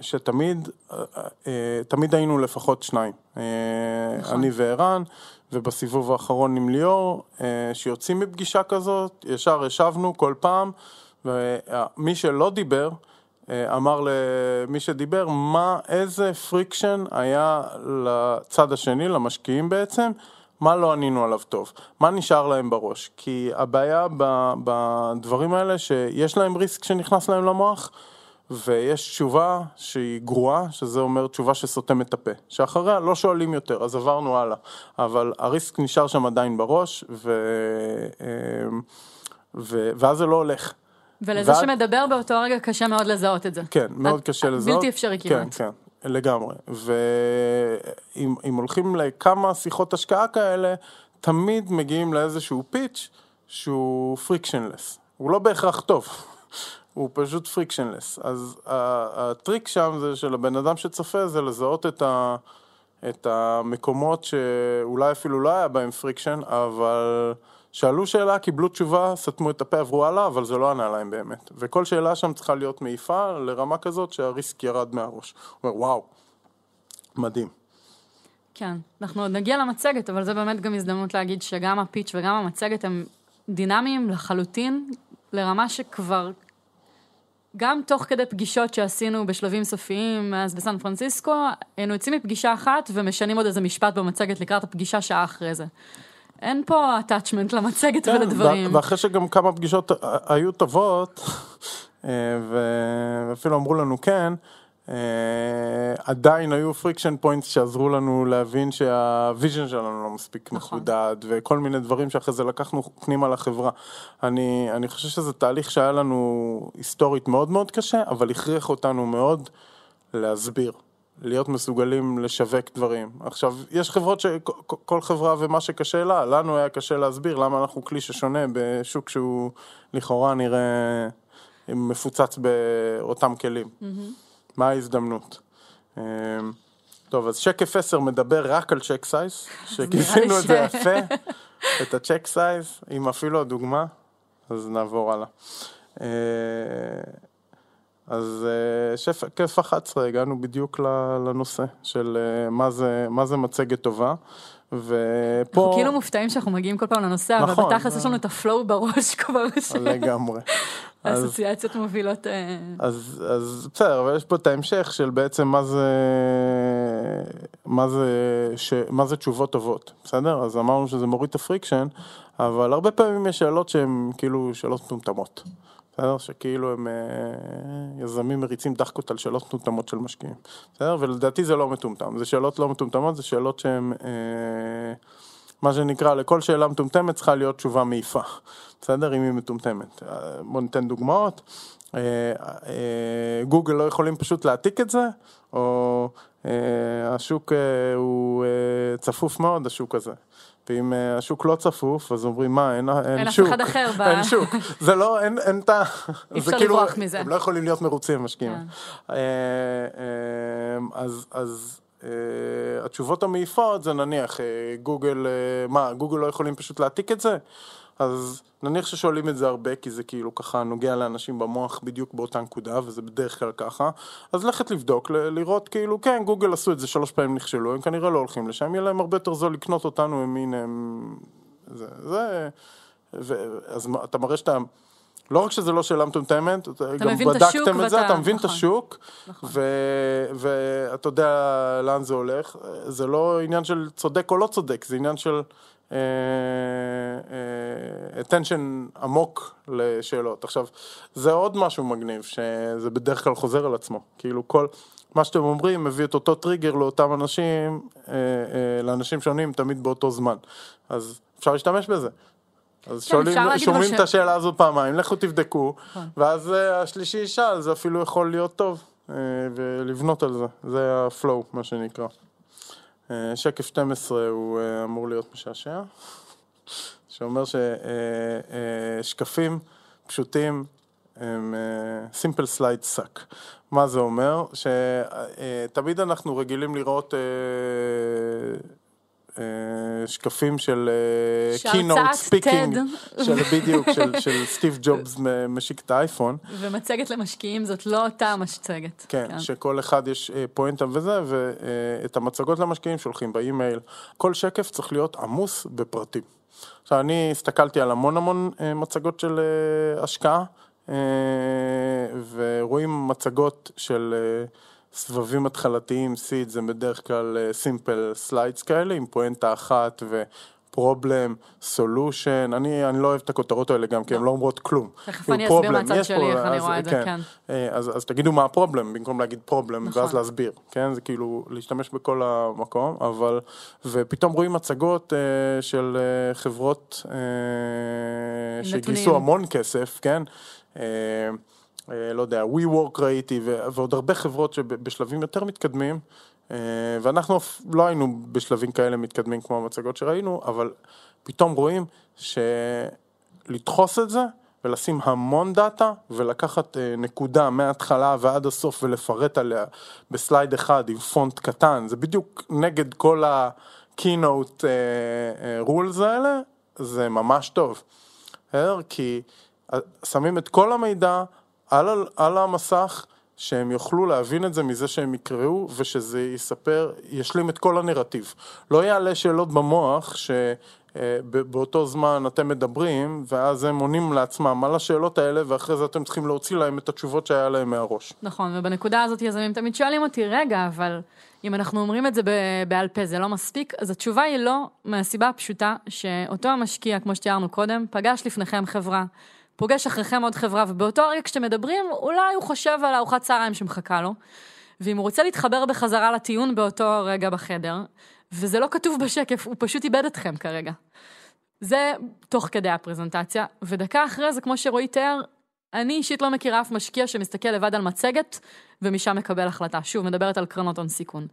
שתמיד, אה, אה, תמיד היינו לפחות שניים. נכון. אני וערן. ובסיבוב האחרון עם ליאור, אה, שיוצאים מפגישה כזאת, ישר ישבנו כל פעם, ומי שלא דיבר, אה, אמר למי שדיבר, מה, איזה friction היה לצד השני, למשקיעים בעצם, מה לא ענינו עליו טוב, מה נשאר להם בראש, כי הבעיה בדברים האלה שיש להם ריסק שנכנס להם למוח, ויש תשובה שהיא גרועה, שזה אומר תשובה שסותמת את הפה, שאחריה לא שואלים יותר, אז עברנו הלאה, אבל הריסק נשאר שם עדיין בראש, ו... אמ, ו... ואז זה לא הולך. ולזה ואת... שמדבר באותו רגע קשה מאוד לזהות את זה. כן, מאוד קשה לזהות. בלתי אפשרי כמעט. כן, כן, לגמרי. ואם הולכים לכמה שיחות השקעה כאלה, תמיד מגיעים לאיזשהו pitch שהוא frictionless. הוא לא בהכרח טוב. הוא פשוט frictionless. אז הטריק שם זה של הבן אדם שצופה זה לזהות את, ה, את המקומות שאולי אפילו לא היה בהם friction, אבל שאלו שאלה, קיבלו תשובה, סתמו את הפה, עברו הלאה, אבל זה לא ענה להם באמת. וכל שאלה שם צריכה להיות מעיפה לרמה כזאת שה risk ירד מהראש. הוא אומר, וואו, מדהים. כן, אנחנו עוד נגיע למצגת, אבל זו באמת גם הזדמנות להגיד שגם הפיץ' וגם המצגת הם דינמיים לחלוטין, לרמה שכבר גם תוך כדי פגישות שעשינו בשלבים סופיים אז בסן פרנסיסקו, היינו יוצאים מפגישה אחת ומשנים עוד איזה משפט במצגת לקראת הפגישה שעה אחרי זה. אין פה attachment למצגת כן, ולדברים. ואחרי שגם כמה פגישות היו טובות, אה, ואפילו אמרו לנו כן, עדיין היו friction points שעזרו לנו להבין שה vision שלנו לא מספיק נכון. מחודד וכל מיני דברים שאחרי זה לקחנו פנימה לחברה. אני, אני חושב שזה תהליך שהיה לנו היסטורית מאוד מאוד קשה, אבל הכריח אותנו מאוד להסביר. להיות מסוגלים לשווק דברים. עכשיו, יש חברות שכל חברה ומה שקשה לה, לנו היה קשה להסביר למה אנחנו כלי ששונה בשוק שהוא לכאורה נראה מפוצץ באותם כלים. Mm-hmm. מה ההזדמנות. אמ, טוב, אז שקף 10 מדבר רק על check size, שכיסינו את זה יפה, את ה check size, עם אפילו הדוגמה, אז נעבור הלאה. אה, אז אה, שקף 11, הגענו בדיוק לנושא של אה, מה זה, מה זה מצגת טובה. ופה... אנחנו כאילו מופתעים שאנחנו מגיעים כל פעם לנושא, נכון, אבל בתכלס יש לנו את ה flow בראש כבר. לגמרי. האסוציאציות מובילות... אה, אז, אז בסדר, אבל יש פה את ההמשך של בעצם מה זה, מה זה, ש, מה זה תשובות טובות, בסדר? אז אמרנו שזה מוריד את ה friction, אבל הרבה פעמים יש שאלות שהן כאילו שאלות מטומטמות. בסדר? שכאילו הם אה, יזמים מריצים דחקות על שאלות מטומטמות של משקיעים. בסדר? ולדעתי זה לא מטומטם. זה שאלות לא מטומטמות, זה שאלות שהן... אה, מה שנקרא, לכל שאלה מטומטמת צריכה להיות תשובה מעיפה, בסדר? אם היא מטומטמת. אה, בואו ניתן דוגמאות. אה, אה, גוגל לא יכולים פשוט להעתיק את זה, או השוק הוא צפוף מאוד, השוק הזה. ואם השוק לא צפוף, אז אומרים, מה, אין, אין, אין שוק. אין אף אחד אחר. ב... אין שוק. זה לא, אין, אין את ה... אי אפשר כאילו, לברוח מזה. הם לא יכולים להיות מרוצים, משקיעים. כן. אז, אז התשובות המעיפות זה נניח uh, גוגל, uh, מה, גוגל לא יכולים פשוט להעתיק את זה? אז נניח ששואלים את זה הרבה, כי זה כאילו ככה נוגע לאנשים במוח בדיוק באותה נקודה, וזה בדרך כלל ככה, אז לכת לבדוק, ל- לראות כאילו, כן, גוגל עשו את זה שלוש פעמים נכשלו, הם כנראה לא הולכים לשם, יהיה להם הרבה יותר זול לקנות אותנו, הם הנה, הם... זה, זה... ו... אז אתה מראה שאתה... לא רק שזה לא שאלה מטומטמת, גם בדקתם את זה, אתה מבין את נכון. השוק, נכון. ואתה יודע לאן זה הולך. זה לא עניין של צודק או לא צודק, זה עניין של uh, uh, attention עמוק לשאלות. עכשיו, זה עוד משהו מגניב, שזה בדרך כלל חוזר על עצמו. כאילו כל, מה שאתם אומרים מביא את אותו טריגר לאותם אנשים, uh, לאנשים שונים תמיד באותו זמן. אז אפשר להשתמש בזה. אז כן, שואלים, שומעים את השאלה הזאת פעמיים, לכו תבדקו, נכון. ואז אה, השלישי ישאל, זה אפילו יכול להיות טוב, אה, ולבנות על זה, זה הפלואו, מה שנקרא. אה, שקף 12 הוא אמור להיות משעשע, שאומר ששקפים פשוטים הם simple slide suck. מה זה אומר? שתמיד אנחנו רגילים לראות שקפים של keynote אה, speaking, של בדיוק, של, של סטיב ג'ובס משיק את האייפון. ומצגת למשקיעים זאת לא אותה מצגת. כן, כן, שכל אחד יש אה, פואנטה וזה, ואת המצגות למשקיעים שולחים באימייל. כל שקף צריך להיות עמוס בפרטים. עכשיו, אני הסתכלתי על המון המון מצגות של השקעה, ורואים מצגות של... סבבים התחלתיים, seed זה בדרך כלל simple uh, slides כאלה עם פואנטה אחת פרובלם, סולושן, אני, אני לא אוהב את הכותרות האלה גם, כי הן לא אומרות כלום. תכף אני אסביר מהצד שלי איך אני רואה את זה, כן. אה, אז, אז תגידו מה הפרובלם, במקום להגיד פרובלם, נכון. ואז להסביר, כן? זה כאילו להשתמש בכל המקום, אבל, ופתאום רואים מצגות אה, של אה, חברות אה, שגייסו. המון כסף, כן? אה, לא יודע, WeWork ראיתי, ועוד הרבה חברות שבשלבים יותר מתקדמים, אה, ואנחנו לא היינו בשלבים כאלה מתקדמים כמו המצגות שראינו, אבל פתאום רואים שלדחוס את זה ולשים המון דאטה ולקחת אה, נקודה מההתחלה ועד הסוף ולפרט עליה בסלייד אחד עם פונט קטן, זה בדיוק נגד כל ה-keynote rules האלה, זה ממש טוב. כי שמים את כל המידע על, על המסך, שהם יוכלו להבין את זה מזה שהם יקראו, ושזה יספר, ישלים את כל הנרטיב. לא יעלה שאלות במוח, שבאותו זמן אתם מדברים, ואז הם עונים לעצמם על השאלות האלה, ואחרי זה אתם צריכים להוציא להם את התשובות שהיה להם מהראש. נכון, ובנקודה הזאת יזמים תמיד שואלים אותי, רגע, אבל אם אנחנו אומרים את זה בעל פה, זה לא מספיק? אז התשובה היא לא, מהסיבה הפשוטה שאותו המשקיע, כמו שתיארנו קודם, פגש לפניכם חברה, פוגש אחריכם עוד חברה, ובאותו רגע כשאתם מדברים, אולי הוא חושב על ארוחת צהריים שמחכה לו, ואם הוא רוצה להתחבר בחזרה לטיעון באותו רגע בחדר, וזה לא כתוב בשקף, הוא פשוט איבד אתכם כרגע. זה תוך כדי הפרזנטציה, ודקה אחרי זה, כמו שרועי תיאר, אני אישית לא מכירה אף משקיע שמסתכל לבד על מצגת ומשם מקבל החלטה. שוב, מדברת על קרנות הון סיכון.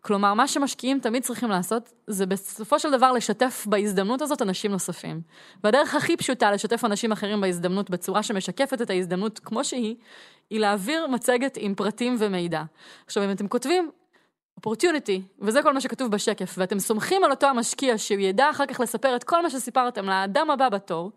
כלומר, מה שמשקיעים תמיד צריכים לעשות, זה בסופו של דבר לשתף בהזדמנות הזאת אנשים נוספים. והדרך הכי פשוטה לשתף אנשים אחרים בהזדמנות בצורה שמשקפת את ההזדמנות כמו שהיא, היא להעביר מצגת עם פרטים ומידע. עכשיו, אם אתם כותבים opportunity, וזה כל מה שכתוב בשקף, ואתם סומכים על אותו המשקיע שהוא ידע אחר כך לספר את כל מה שסיפרתם לאדם הבא בתור,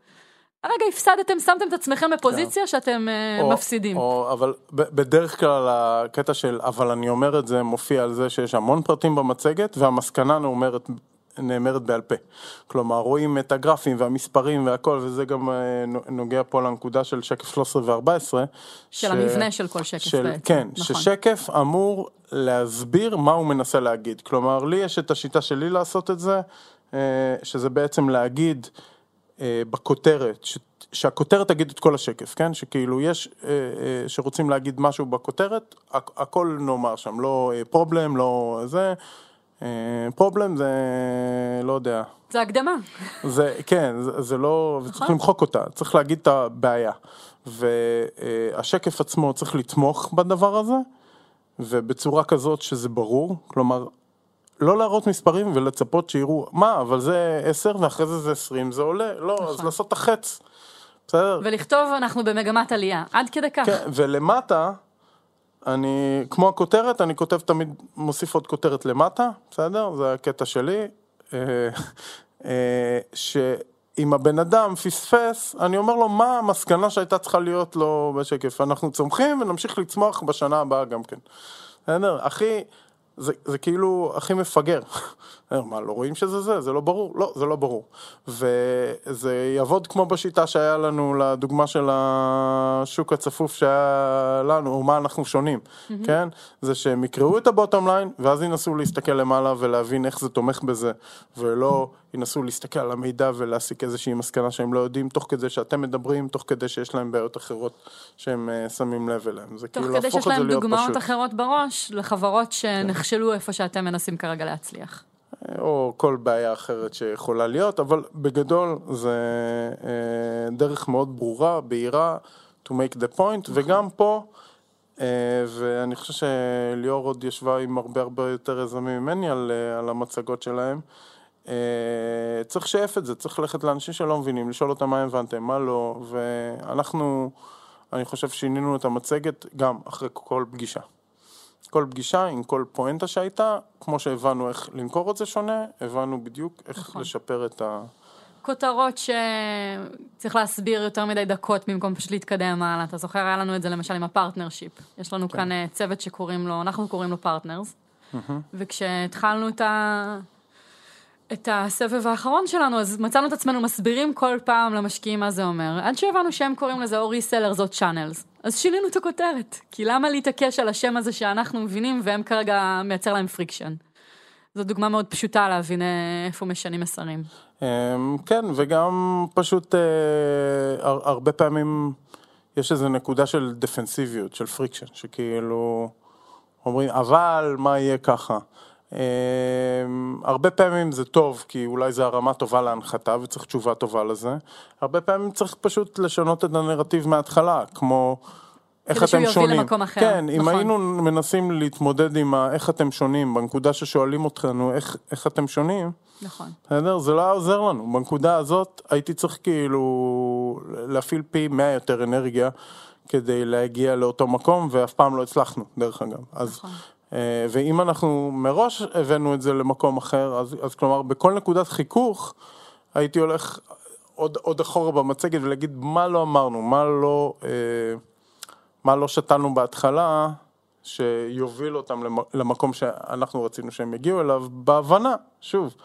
הרגע הפסדתם, שמתם את עצמכם בפוזיציה שאתם אה, או- מפסידים. או, אבל בדרך כלל הקטע של אבל אני אומר את זה מופיע על זה שיש המון פרטים במצגת והמסקנה נאמרת, נאמרת בעל פה. כלומר רואים את הגרפים והמספרים והכל וזה גם אה, נוגע פה לנקודה של שקף 13 ו-14. של המבנה של כל שקף של, בעצם. כן, נכון. ששקף אמור להסביר מה הוא מנסה להגיד. כלומר, לי יש את השיטה שלי לעשות את זה, אה, שזה בעצם להגיד אה, בכותרת, ש, שהכותרת תגיד את כל השקף, כן? שכאילו יש, אה, אה, שרוצים להגיד משהו בכותרת, הכ- הכל נאמר שם, לא פרובלם, לא זה. פרובלם זה, לא יודע, זה הקדמה. זה, כן, זה, זה לא, וצריך למחוק אותה, צריך להגיד את הבעיה. והשקף עצמו צריך לתמוך בדבר הזה, ובצורה כזאת שזה ברור, כלומר, לא להראות מספרים ולצפות שיראו, מה, אבל זה 10 ואחרי זה זה 20, זה עולה, לא, אז לעשות את החץ, בסדר? ולכתוב אנחנו במגמת עלייה, עד כדי כך. כן, ולמטה, אני, כמו הכותרת, אני כותב תמיד, מוסיף עוד כותרת למטה, בסדר? זה הקטע שלי. אה, אה, שאם הבן אדם פספס, אני אומר לו מה המסקנה שהייתה צריכה להיות לו בשקף. אנחנו צומחים ונמשיך לצמוח בשנה הבאה גם כן. בסדר? הכי, זה, זה כאילו הכי מפגר. מה, לא רואים שזה זה? זה לא ברור? לא, זה לא ברור. וזה יעבוד כמו בשיטה שהיה לנו לדוגמה של השוק הצפוף שהיה לנו, או מה אנחנו שונים, כן? זה שהם יקראו את הבוטום ליין, ואז ינסו להסתכל למעלה ולהבין איך זה תומך בזה, ולא ינסו להסתכל על המידע ולהסיק איזושהי מסקנה שהם לא יודעים, תוך כדי שאתם מדברים, תוך כדי שיש להם בעיות אחרות שהם אה, שמים לב אליהם. זה תוך כאילו כדי להפוך שיש את זה להם להיות דוגמאות פשוט. אחרות בראש לחברות שנכשלו איפה שאתם מנסים כרגע להצליח. או כל בעיה אחרת שיכולה להיות, אבל בגדול זה אה, דרך מאוד ברורה, בהירה, to make the point, וגם פה, אה, ואני חושב שליאור עוד ישבה עם הרבה הרבה יותר יזמים ממני על, אה, על המצגות שלהם, צריך לשאף את זה, צריך ללכת לאנשים שלא מבינים, לשאול אותם מה הבנתם, מה לא, ואנחנו, אני חושב שינינו את המצגת גם אחרי כל פגישה. כל פגישה עם כל פואנטה שהייתה, כמו שהבנו איך למכור את זה שונה, הבנו בדיוק איך נכון. לשפר את ה... כותרות שצריך להסביר יותר מדי דקות במקום פשוט להתקדם הלאה. אתה זוכר, היה לנו את זה למשל עם ה partnership. יש לנו כאן אה, צוות שקוראים לו, אנחנו קוראים לו partners. וכשהתחלנו את ה... את הסבב האחרון שלנו, אז מצאנו את עצמנו מסבירים כל פעם למשקיעים מה זה אומר, עד שהבנו שהם קוראים לזה או resellers או channels. אז שינינו את הכותרת, כי למה להתעקש על השם הזה שאנחנו מבינים והם כרגע מייצר להם friction. זו דוגמה מאוד פשוטה להבין אה, איפה משנים מסרים. אמ, כן, וגם פשוט אה, הרבה פעמים יש איזו נקודה של דפנסיביות, של friction, שכאילו אומרים, אבל מה יהיה ככה? אמ, הרבה פעמים זה טוב, כי אולי זה הרמה טובה להנחתה וצריך תשובה טובה לזה. הרבה פעמים צריך פשוט לשנות את הנרטיב מההתחלה, כמו... איך אתם שונים. כדי שהוא יוביל למקום אחר. כן, נכון. אם היינו מנסים להתמודד עם ה, איך אתם שונים, בנקודה ששואלים אותנו איך, איך אתם שונים, נכון. בסדר? זה לא היה עוזר לנו. בנקודה הזאת הייתי צריך כאילו להפעיל פי 100 יותר אנרגיה כדי להגיע לאותו מקום, ואף פעם לא הצלחנו, דרך אגב. אז, נכון. אה, ואם אנחנו מראש הבאנו את זה למקום אחר, אז, אז כלומר בכל נקודת חיכוך הייתי הולך עוד, עוד אחורה במצגת ולהגיד מה לא אמרנו, מה לא... אה, מה לא שתלנו בהתחלה, שיוביל אותם למקום שאנחנו רצינו שהם יגיעו אליו, בהבנה, שוב,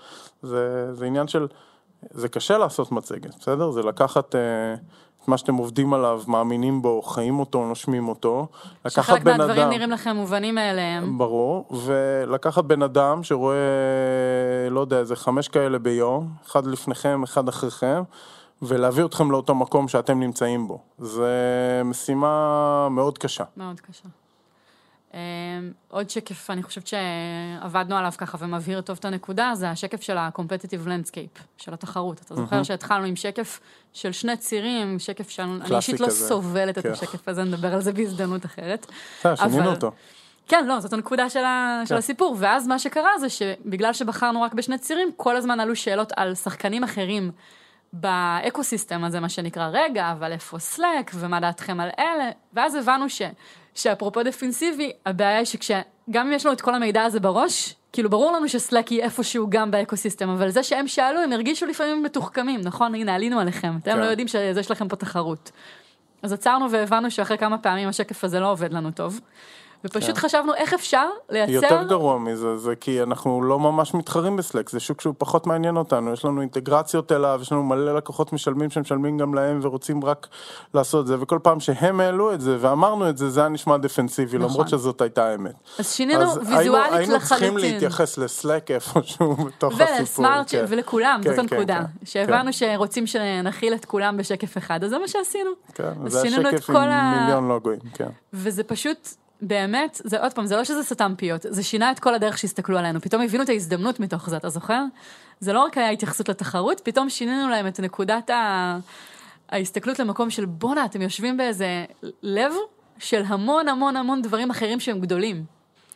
זה, זה עניין של, זה קשה לעשות מצגת, בסדר? זה לקחת... את מה שאתם עובדים עליו, מאמינים בו, חיים אותו, נושמים אותו. שחלק מהדברים אדם, נראים לכם מובנים מאליהם. ברור, ולקחת בן אדם שרואה, לא יודע, איזה חמש כאלה ביום, אחד לפניכם, אחד אחריכם, ולהביא אתכם לאותו מקום שאתם נמצאים בו. זה משימה מאוד קשה. מאוד קשה. אמ, עוד שקף, אני חושבת שעבדנו עליו ככה ומבהיר טוב את הנקודה, זה השקף של ה-competitive landscape, של התחרות. אתה זוכר שהתחלנו עם שקף של שני צירים, שקף שאני אישית לא סובלת את כן. השקף הזה, נדבר על זה בהזדמנות אחרת. בסדר, שינינו אותו. כן, לא, זאת הנקודה של, ה... של כן. הסיפור, ואז מה שקרה זה שבגלל שבחרנו רק בשני צירים, כל הזמן עלו שאלות על שחקנים אחרים ב ecosystem הזה, מה שנקרא, רגע, אבל איפה Slack, ומה דעתכם על אלה, ואז הבנו ש, שאפרופו defensive, הבעיה היא שגם אם יש לנו את כל המידע הזה בראש, כאילו ברור לנו ש Slack היא איפשהו גם ב ecosystem, אבל זה שהם שאלו, הם הרגישו לפעמים מתוחכמים, נכון? הנה, עלינו עליכם, אתם כן. לא יודעים שיש לכם פה תחרות. אז עצרנו והבנו שאחרי כמה פעמים השקף הזה לא עובד לנו טוב. ופשוט כן. חשבנו איך אפשר לייצר... יותר גרוע מזה, זה כי אנחנו לא ממש מתחרים ב Slack, זה שוק שהוא פחות מעניין אותנו, יש לנו אינטגרציות אליו, יש לנו מלא לקוחות משלמים שמשלמים גם להם ורוצים רק לעשות את זה, וכל פעם שהם העלו את זה ואמרנו את זה, זה היה נשמע דפנסיבי, נכון. למרות שזאת הייתה האמת. אז שינינו אז ויזואלית היינו, לחלוטין. היינו צריכים להתייחס לסלק איפשהו בתוך הסיפור. ולסמארט, כן. ולכולם, כן, זאת כן, הנקודה. כן, שהבנו כן. שרוצים שנכיל את כולם בשקף אחד, אז זה מה שעשינו. כן, זה השקף עם מיליון לוגויים, כן. וזה פשוט... באמת, זה עוד פעם, זה לא שזה סתם פיות, זה שינה את כל הדרך שהסתכלו עלינו, פתאום הבינו את ההזדמנות מתוך זה, אתה זוכר? זה לא רק היה התייחסות לתחרות, פתאום שינינו להם את נקודת ה... ההסתכלות למקום של בואנה, אתם יושבים באיזה לב של המון המון המון דברים אחרים שהם גדולים.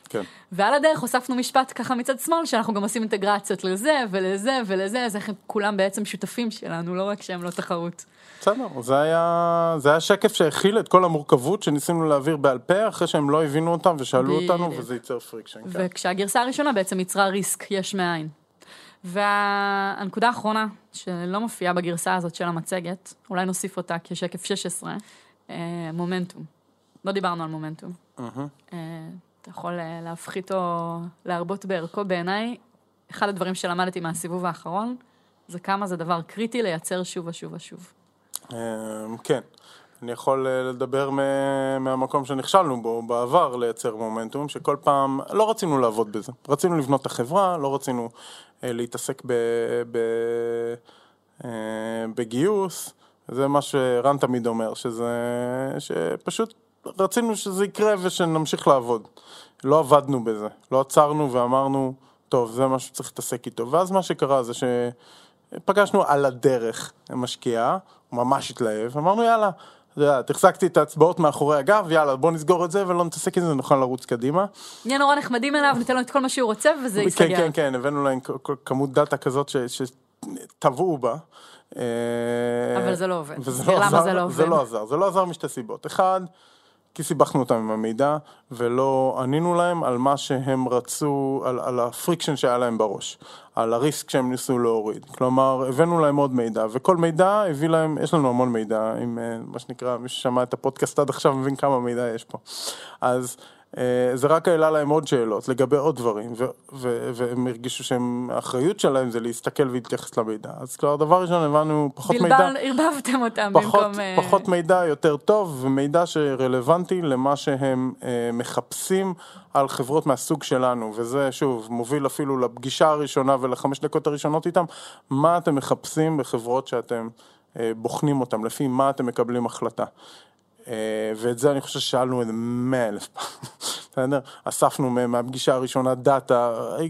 כן. ועל הדרך הוספנו משפט ככה מצד שמאל, שאנחנו גם עושים אינטגרציות לזה ולזה ולזה, אז איך כולם בעצם שותפים שלנו, לא רק שהם לא תחרות. בסדר, זה היה, זה היה שקף שהכיל את כל המורכבות שניסינו להעביר בעל פה, אחרי שהם לא הבינו אותם ושאלו ב... אותנו, וזה ייצר friction. כן. וכשהגרסה הראשונה בעצם יצרה risk יש מאין. והנקודה האחרונה, שלא מופיעה בגרסה הזאת של המצגת, אולי נוסיף אותה כשקף 16, אה, מומנטום. לא דיברנו על מומנטום. Uh-huh. אתה יכול אה, להפחית או להרבות בערכו. בעיניי, אחד הדברים שלמדתי מהסיבוב האחרון, זה כמה זה דבר קריטי לייצר שוב ושוב ושוב. אמ, כן, אני יכול אה, לדבר מהמקום שנכשלנו בו בעבר לייצר מומנטום, שכל פעם לא רצינו לעבוד בזה. רצינו לבנות את החברה, לא רצינו אה, להתעסק ב, ב, בגיוס. זה מה שרן תמיד אומר, שזה, שפשוט רצינו שזה יקרה ושנמשיך לעבוד. לא עבדנו בזה, לא עצרנו ואמרנו, טוב, זה מה שצריך להתעסק איתו. ואז מה שקרה זה שפגשנו על הדרך משקיעה, הוא ממש התלהב, אמרנו יאללה, תחזקתי את האצבעות מאחורי הגב, יאללה בוא נסגור את זה ולא נתעסק עם זה, נוכל לרוץ קדימה. נהיה נורא נחמדים אליו, ניתן לו את כל מה שהוא רוצה וזה יסתגר. כן, כן, כן, הבאנו להם כמות data כזאת שטבעו בה. אבל זה לא עובד. לא למה זה לא עובד? זה לא עזר, זה לא עזר משתי סיבות. אחד, כי סיבכנו אותם עם המידע ולא ענינו להם על מה שהם רצו, על, על ה friction שהיה להם בראש, על ה risk שהם ניסו להוריד. כלומר, הבאנו להם עוד מידע, וכל מידע הביא להם, יש לנו המון מידע, עם אה, מה שנקרא, מי ששמע את הפודקאסט עד עכשיו מבין כמה מידע יש פה. אז זה רק העלה להם עוד שאלות לגבי עוד דברים, ו- ו- והם הרגישו שהם, האחריות שלהם זה להסתכל ולהתייחס למידע. אז כבר דבר ראשון הבנו פחות מידע. בלבל, ערבבתם אותם פחות, במקום... אה, פחות מידע יותר טוב, ומידע שרלוונטי למה שהם אה, מחפשים על חברות מהסוג שלנו, וזה שוב מוביל אפילו לפגישה הראשונה ולחמש דקות הראשונות איתם, מה אתם מחפשים בחברות שאתם אה, בוחנים אותם, לפי מה אתם מקבלים החלטה. אה, ואת זה אני חושב ששאלנו איזה מאה אלף פעם, בסדר? אספנו מהם מהפגישה הראשונה data אה,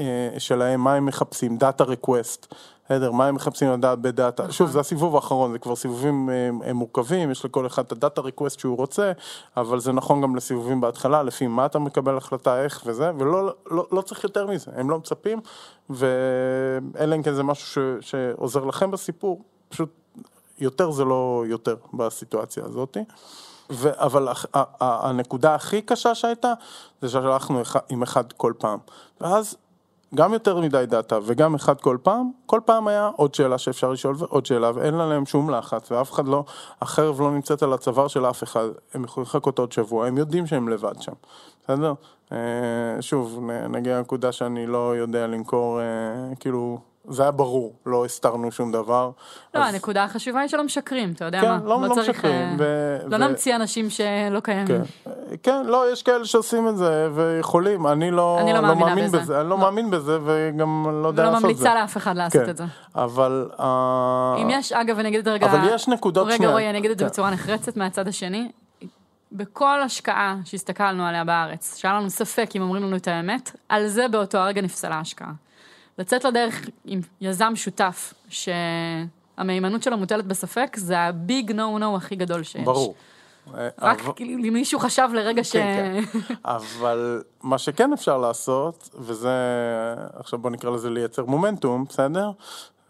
אה, שלהם, מה הם מחפשים, data request, בסדר? מה הם מחפשים לדעת ב data, שוב זה הסיבוב האחרון, זה כבר סיבובים הם מורכבים, יש לכל אחד את ה data request שהוא רוצה, אבל זה נכון גם לסיבובים בהתחלה, לפי מה אתה מקבל החלטה, איך וזה, ולא לא, לא צריך יותר מזה, הם לא מצפים, ואלא אם כן זה משהו ש, שעוזר לכם בסיפור, פשוט יותר זה לא יותר בסיטואציה הזאת. ו- אבל הנקודה הכי קשה שהייתה, זה שהלכנו עם אחד כל פעם. ואז גם יותר מדי דאטה וגם אחד כל פעם, כל פעם היה עוד שאלה שאפשר לשאול ועוד שאלה ואין עליהם שום לחץ ואף אחד לא, החרב לא נמצאת על הצוואר של אף אחד, הם יכולים לחכות עוד שבוע, הם יודעים שהם לבד שם, בסדר? אה, שוב, נגיע לנקודה שאני לא יודע למכור, אה, כאילו... זה היה ברור, לא הסתרנו שום דבר. לא, אז... הנקודה החשובה היא שלא משקרים, אתה יודע כן, מה? לא, לא, לא צריך, משקרים. אה, ו... לא ו... נמציא אנשים שלא קיימים. כן. כן, לא, יש כאלה שעושים את זה ויכולים, אני לא, אני לא, לא מאמין בזה. בזה. אני לא, לא מאמין בזה וגם לא יודע לעשות את זה. ולא ממליצה לאף אחד לעשות כן. את זה. אבל... Uh... אם יש, אגב, אני אגיד את זה רגע... אבל יש נקודות רגע, רועי, אני אגיד את זה כן. בצורה נחרצת מהצד השני. בכל השקעה שהסתכלנו עליה בארץ, שהיה לנו ספק אם אומרים לנו את האמת, על זה באותו הרגע נפסלה ההשקעה. לצאת לדרך עם יזם שותף, שהמהימנות שלו מוטלת בספק, זה הביג נו נו הכי גדול שיש. ברור. רק אבל... אם מישהו חשב לרגע ש... כן, כן. אבל מה שכן אפשר לעשות, וזה, עכשיו בוא נקרא לזה לייצר מומנטום, בסדר?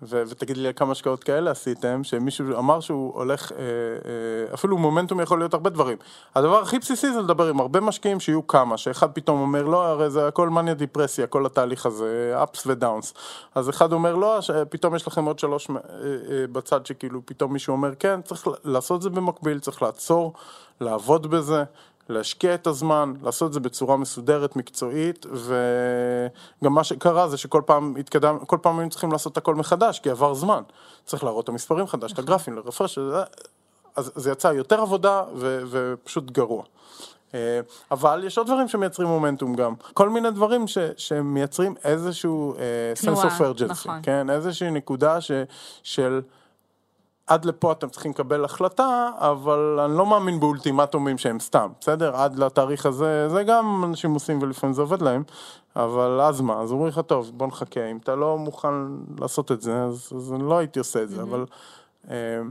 ו- ותגיד לי כמה השקעות כאלה עשיתם, שמישהו אמר שהוא הולך, אה, אה, אפילו מומנטום יכול להיות הרבה דברים. הדבר הכי בסיסי זה לדבר עם הרבה משקיעים שיהיו כמה, שאחד פתאום אומר לא, הרי זה הכל מניה דיפרסיה, כל התהליך הזה, ups ודאונס. אז אחד אומר לא, פתאום יש לכם עוד שלוש אה, בצד שכאילו פתאום מישהו אומר כן, צריך לעשות את זה במקביל, צריך לעצור, לעבוד בזה. להשקיע את הזמן, לעשות את זה בצורה מסודרת, מקצועית, וגם מה שקרה זה שכל פעם התקדם, כל פעם היינו צריכים לעשות הכל מחדש, כי עבר זמן. צריך להראות את המספרים חדש, את הגרפים, לרפרש, אז זה יצא יותר עבודה ו, ופשוט גרוע. אה, אבל יש עוד דברים שמייצרים מומנטום גם. כל מיני דברים ש, שמייצרים איזשהו uh, sense of urgency, נכון. כן? איזושהי נקודה ש, של... עד לפה אתם צריכים לקבל החלטה, אבל אני לא מאמין באולטימטומים שהם סתם, בסדר? עד לתאריך הזה, זה גם אנשים עושים ולפעמים זה עובד להם, אבל אז מה? אז אומרים לך, טוב, בוא נחכה, אם אתה לא מוכן לעשות את זה, אז, אז אני לא הייתי עושה את זה, mm-hmm. אבל, אה,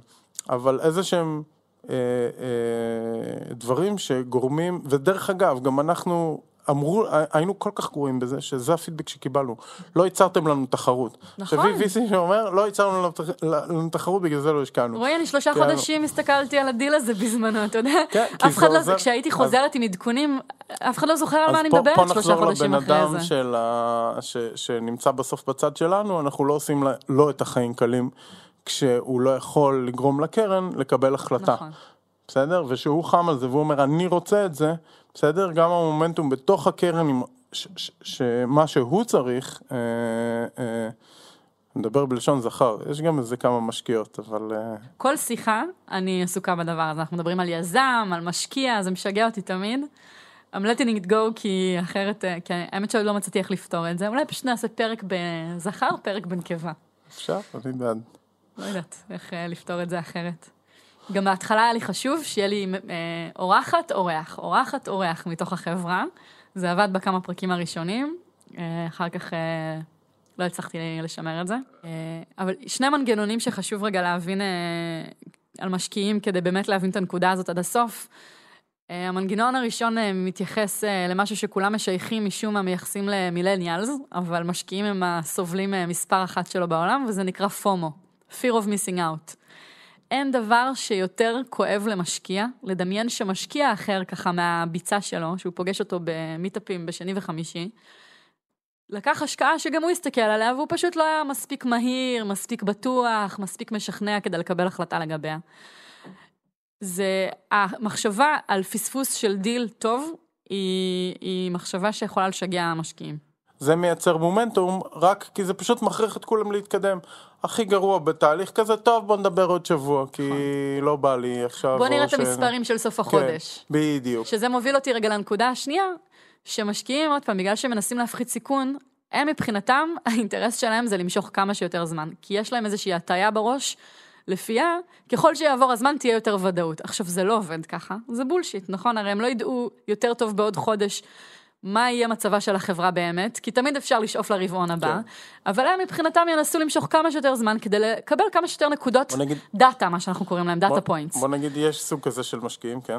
אבל איזה שהם אה, אה, דברים שגורמים, ודרך אגב, גם אנחנו אמרו, היינו כל כך גרועים בזה, שזה הפידבק שקיבלנו. לא ייצרתם לנו תחרות. נכון. עכשיו VC שאומר, לא ייצרנו לנו תחרות, בגלל זה לא השקענו. רועי, אני שלושה כן. חודשים הסתכלתי על הדיל הזה בזמנו, אתה יודע? כן, כי זה עוזר. לא, כשהייתי חוזרת עם עדכונים, אף אחד לא זוכר על מה אני מדברת שלושה חודשים אחרי זה. פה נחזור לבן אדם שנמצא בסוף בצד שלנו, אנחנו לא עושים לו את החיים קלים, כשהוא לא יכול לגרום לקרן לקבל החלטה. נכון. בסדר? ושהוא חם על זה והוא אומר, אני רוצה את זה, בסדר? גם המומנטום בתוך הקרן, שמה שהוא צריך, אה, אה, נדבר בלשון זכר, יש גם איזה כמה משקיעות, אבל... אה... כל שיחה, אני עסוקה בדבר הזה, אנחנו מדברים על יזם, על משקיע, זה משגע אותי תמיד. I'm letting it go כי אחרת, אה, כי האמת שעוד לא מצאתי איך לפתור את זה, אולי פשוט נעשה פרק בזכר, פרק בנקבה. אפשר, אני בעד. לא יודעת איך לפתור את זה אחרת. גם בהתחלה היה לי חשוב שיהיה לי אה, אורחת, אורח, אורחת, אורח מתוך החברה. זה עבד בכמה פרקים הראשונים, אה, אחר כך אה, לא הצלחתי לשמר את זה. אבל שני מנגנונים שחשוב רגע להבין על משקיעים, כדי באמת להבין את הנקודה הזאת עד הסוף. המנגנון הראשון מתייחס למשהו שכולם משייכים משום מה מייחסים למילניאלס, אבל משקיעים הם הסובלים מספר אחת שלו בעולם, וזה נקרא פומו, Fear of Missing Out. אין דבר שיותר כואב למשקיע, לדמיין שמשקיע אחר ככה מהביצה שלו, שהוא פוגש אותו במיטאפים בשני וחמישי, לקח השקעה שגם הוא הסתכל עליה והוא פשוט לא היה מספיק מהיר, מספיק בטוח, מספיק משכנע כדי לקבל החלטה לגביה. זה המחשבה על פספוס של דיל טוב, היא, היא מחשבה שיכולה לשגע משקיעים. זה מייצר מומנטום רק כי זה פשוט מכריח את כולם להתקדם. הכי גרוע בתהליך כזה, טוב בוא נדבר עוד שבוע, כי לא בא לי עכשיו... בוא נראה את המספרים של סוף כן, החודש. בדיוק. שזה מוביל אותי רגע לנקודה השנייה, שמשקיעים, עוד פעם, בגלל שהם מנסים להפחית סיכון, הם מבחינתם, האינטרס שלהם זה למשוך כמה שיותר זמן. כי יש להם איזושהי הטיה בראש, לפיה, ככל שיעבור הזמן תהיה יותר ודאות. עכשיו, זה לא עובד ככה, זה בולשיט, נכון? הרי הם לא ידעו יותר טוב בעוד חודש מה יהיה מצבה של החברה באמת, כי תמיד אפשר לשאוף לרבעון הבא, כן. אבל הם מבחינתם ינסו למשוך כמה שיותר זמן כדי לקבל כמה שיותר נקודות נגיד- data, מה שאנחנו קוראים להם, data points. בוא נגיד יש סוג כזה של משקיעים, כן?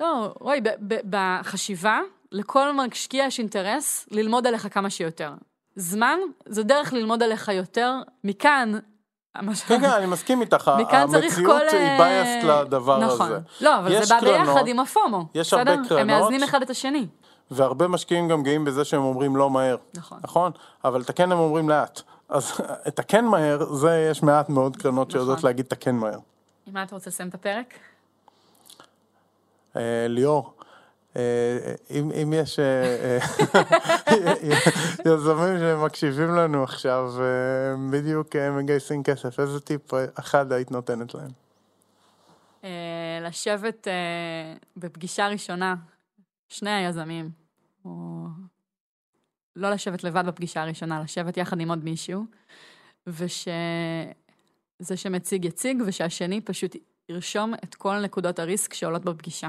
לא, רועי, ב- ב- בחשיבה, לכל משקיע יש אינטרס ללמוד עליך כמה שיותר. זמן זו דרך ללמוד עליך יותר, מכאן, כן, כן, אני מסכים איתך, המציאות כל... היא אה, biased לדבר נכון. הזה. לא, אבל זה בא קרנות, ביחד עם הפומו. יש הרבה בסדר? הם קרנות. מאזנים אחד את השני. והרבה משקיעים גם גאים בזה שהם אומרים לא מהר. נכון. נכון? אבל הכן הם אומרים לאט. אז את הכן מהר, זה יש מעט מאוד קרנות נכון. שיודעות להגיד את הכן מהר. עם מה אתה רוצה לסיים את הפרק? אה, ליאור, אה, אם, אם יש אה, אה, יזמים שמקשיבים לנו עכשיו, אה, בדיוק אה, מגייסים כסף, איזה טיפ אה, אחד היית נותנת להם? אה, לשבת אה, בפגישה ראשונה, שני היזמים, או לא לשבת לבד בפגישה הראשונה, לשבת יחד עם עוד מישהו, ושזה שמציג יציג, ושהשני פשוט ירשום את כל נקודות הריסק שעולות בפגישה.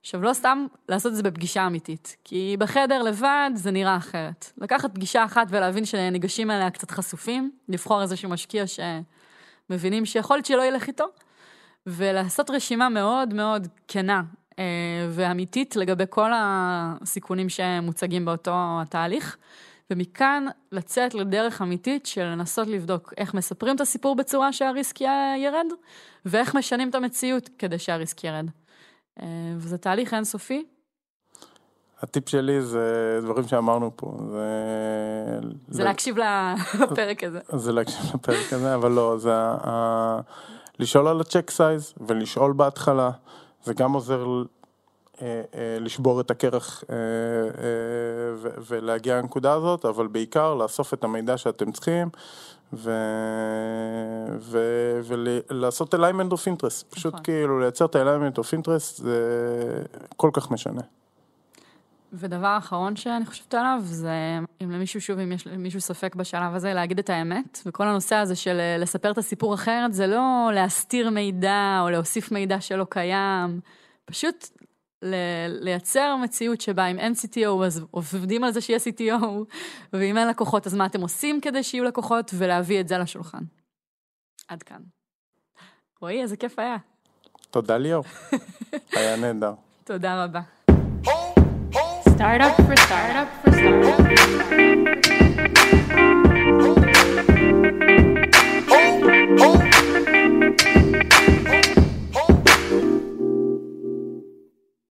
עכשיו, לא סתם לעשות את זה בפגישה אמיתית, כי בחדר לבד זה נראה אחרת. לקחת פגישה אחת ולהבין שניגשים אליה קצת חשופים, לבחור איזשהו משקיע שמבינים שיכול להיות שלא ילך איתו, ולעשות רשימה מאוד מאוד כנה ואמיתית לגבי כל הסיכונים שמוצגים באותו התהליך, ומכאן לצאת לדרך אמיתית של לנסות לבדוק איך מספרים את הסיפור בצורה שהריסק ירד, ואיך משנים את המציאות כדי שהריסק ירד. אה, וזה תהליך אינסופי. הטיפ שלי זה דברים שאמרנו פה, זה... זה להקשיב לפרק הזה. זה להקשיב לפרק הזה, אבל לא, זה ה- לשאול על הצ'ק סייז ולשאול בהתחלה, זה גם עוזר אה, אה, לשבור את הקרח אה, ולהגיע לנקודה הזאת, אבל בעיקר לאסוף את המידע שאתם צריכים ו- ו- ולעשות alignment of interest, פשוט נכון. כאילו לייצר את ה-alignment of interest זה כל כך משנה. ודבר אחרון שאני חושבת עליו, זה אם למישהו, שוב, אם יש למישהו ספק בשלב הזה, להגיד את האמת. וכל הנושא הזה של אה, לספר את הסיפור אחרת, זה לא להסתיר מידע או להוסיף מידע שלא קיים, פשוט ל- לייצר מציאות שבה אם אין CTO, אז עובדים על זה שיהיה CTO, ואם אין לקוחות, אז מה אתם עושים כדי שיהיו לקוחות, ולהביא את זה לשולחן. עד כאן. רועי, איזה כיף היה. תודה ליאור, היה נהדר. תודה רבה. startup for startup for startup. Oh, oh.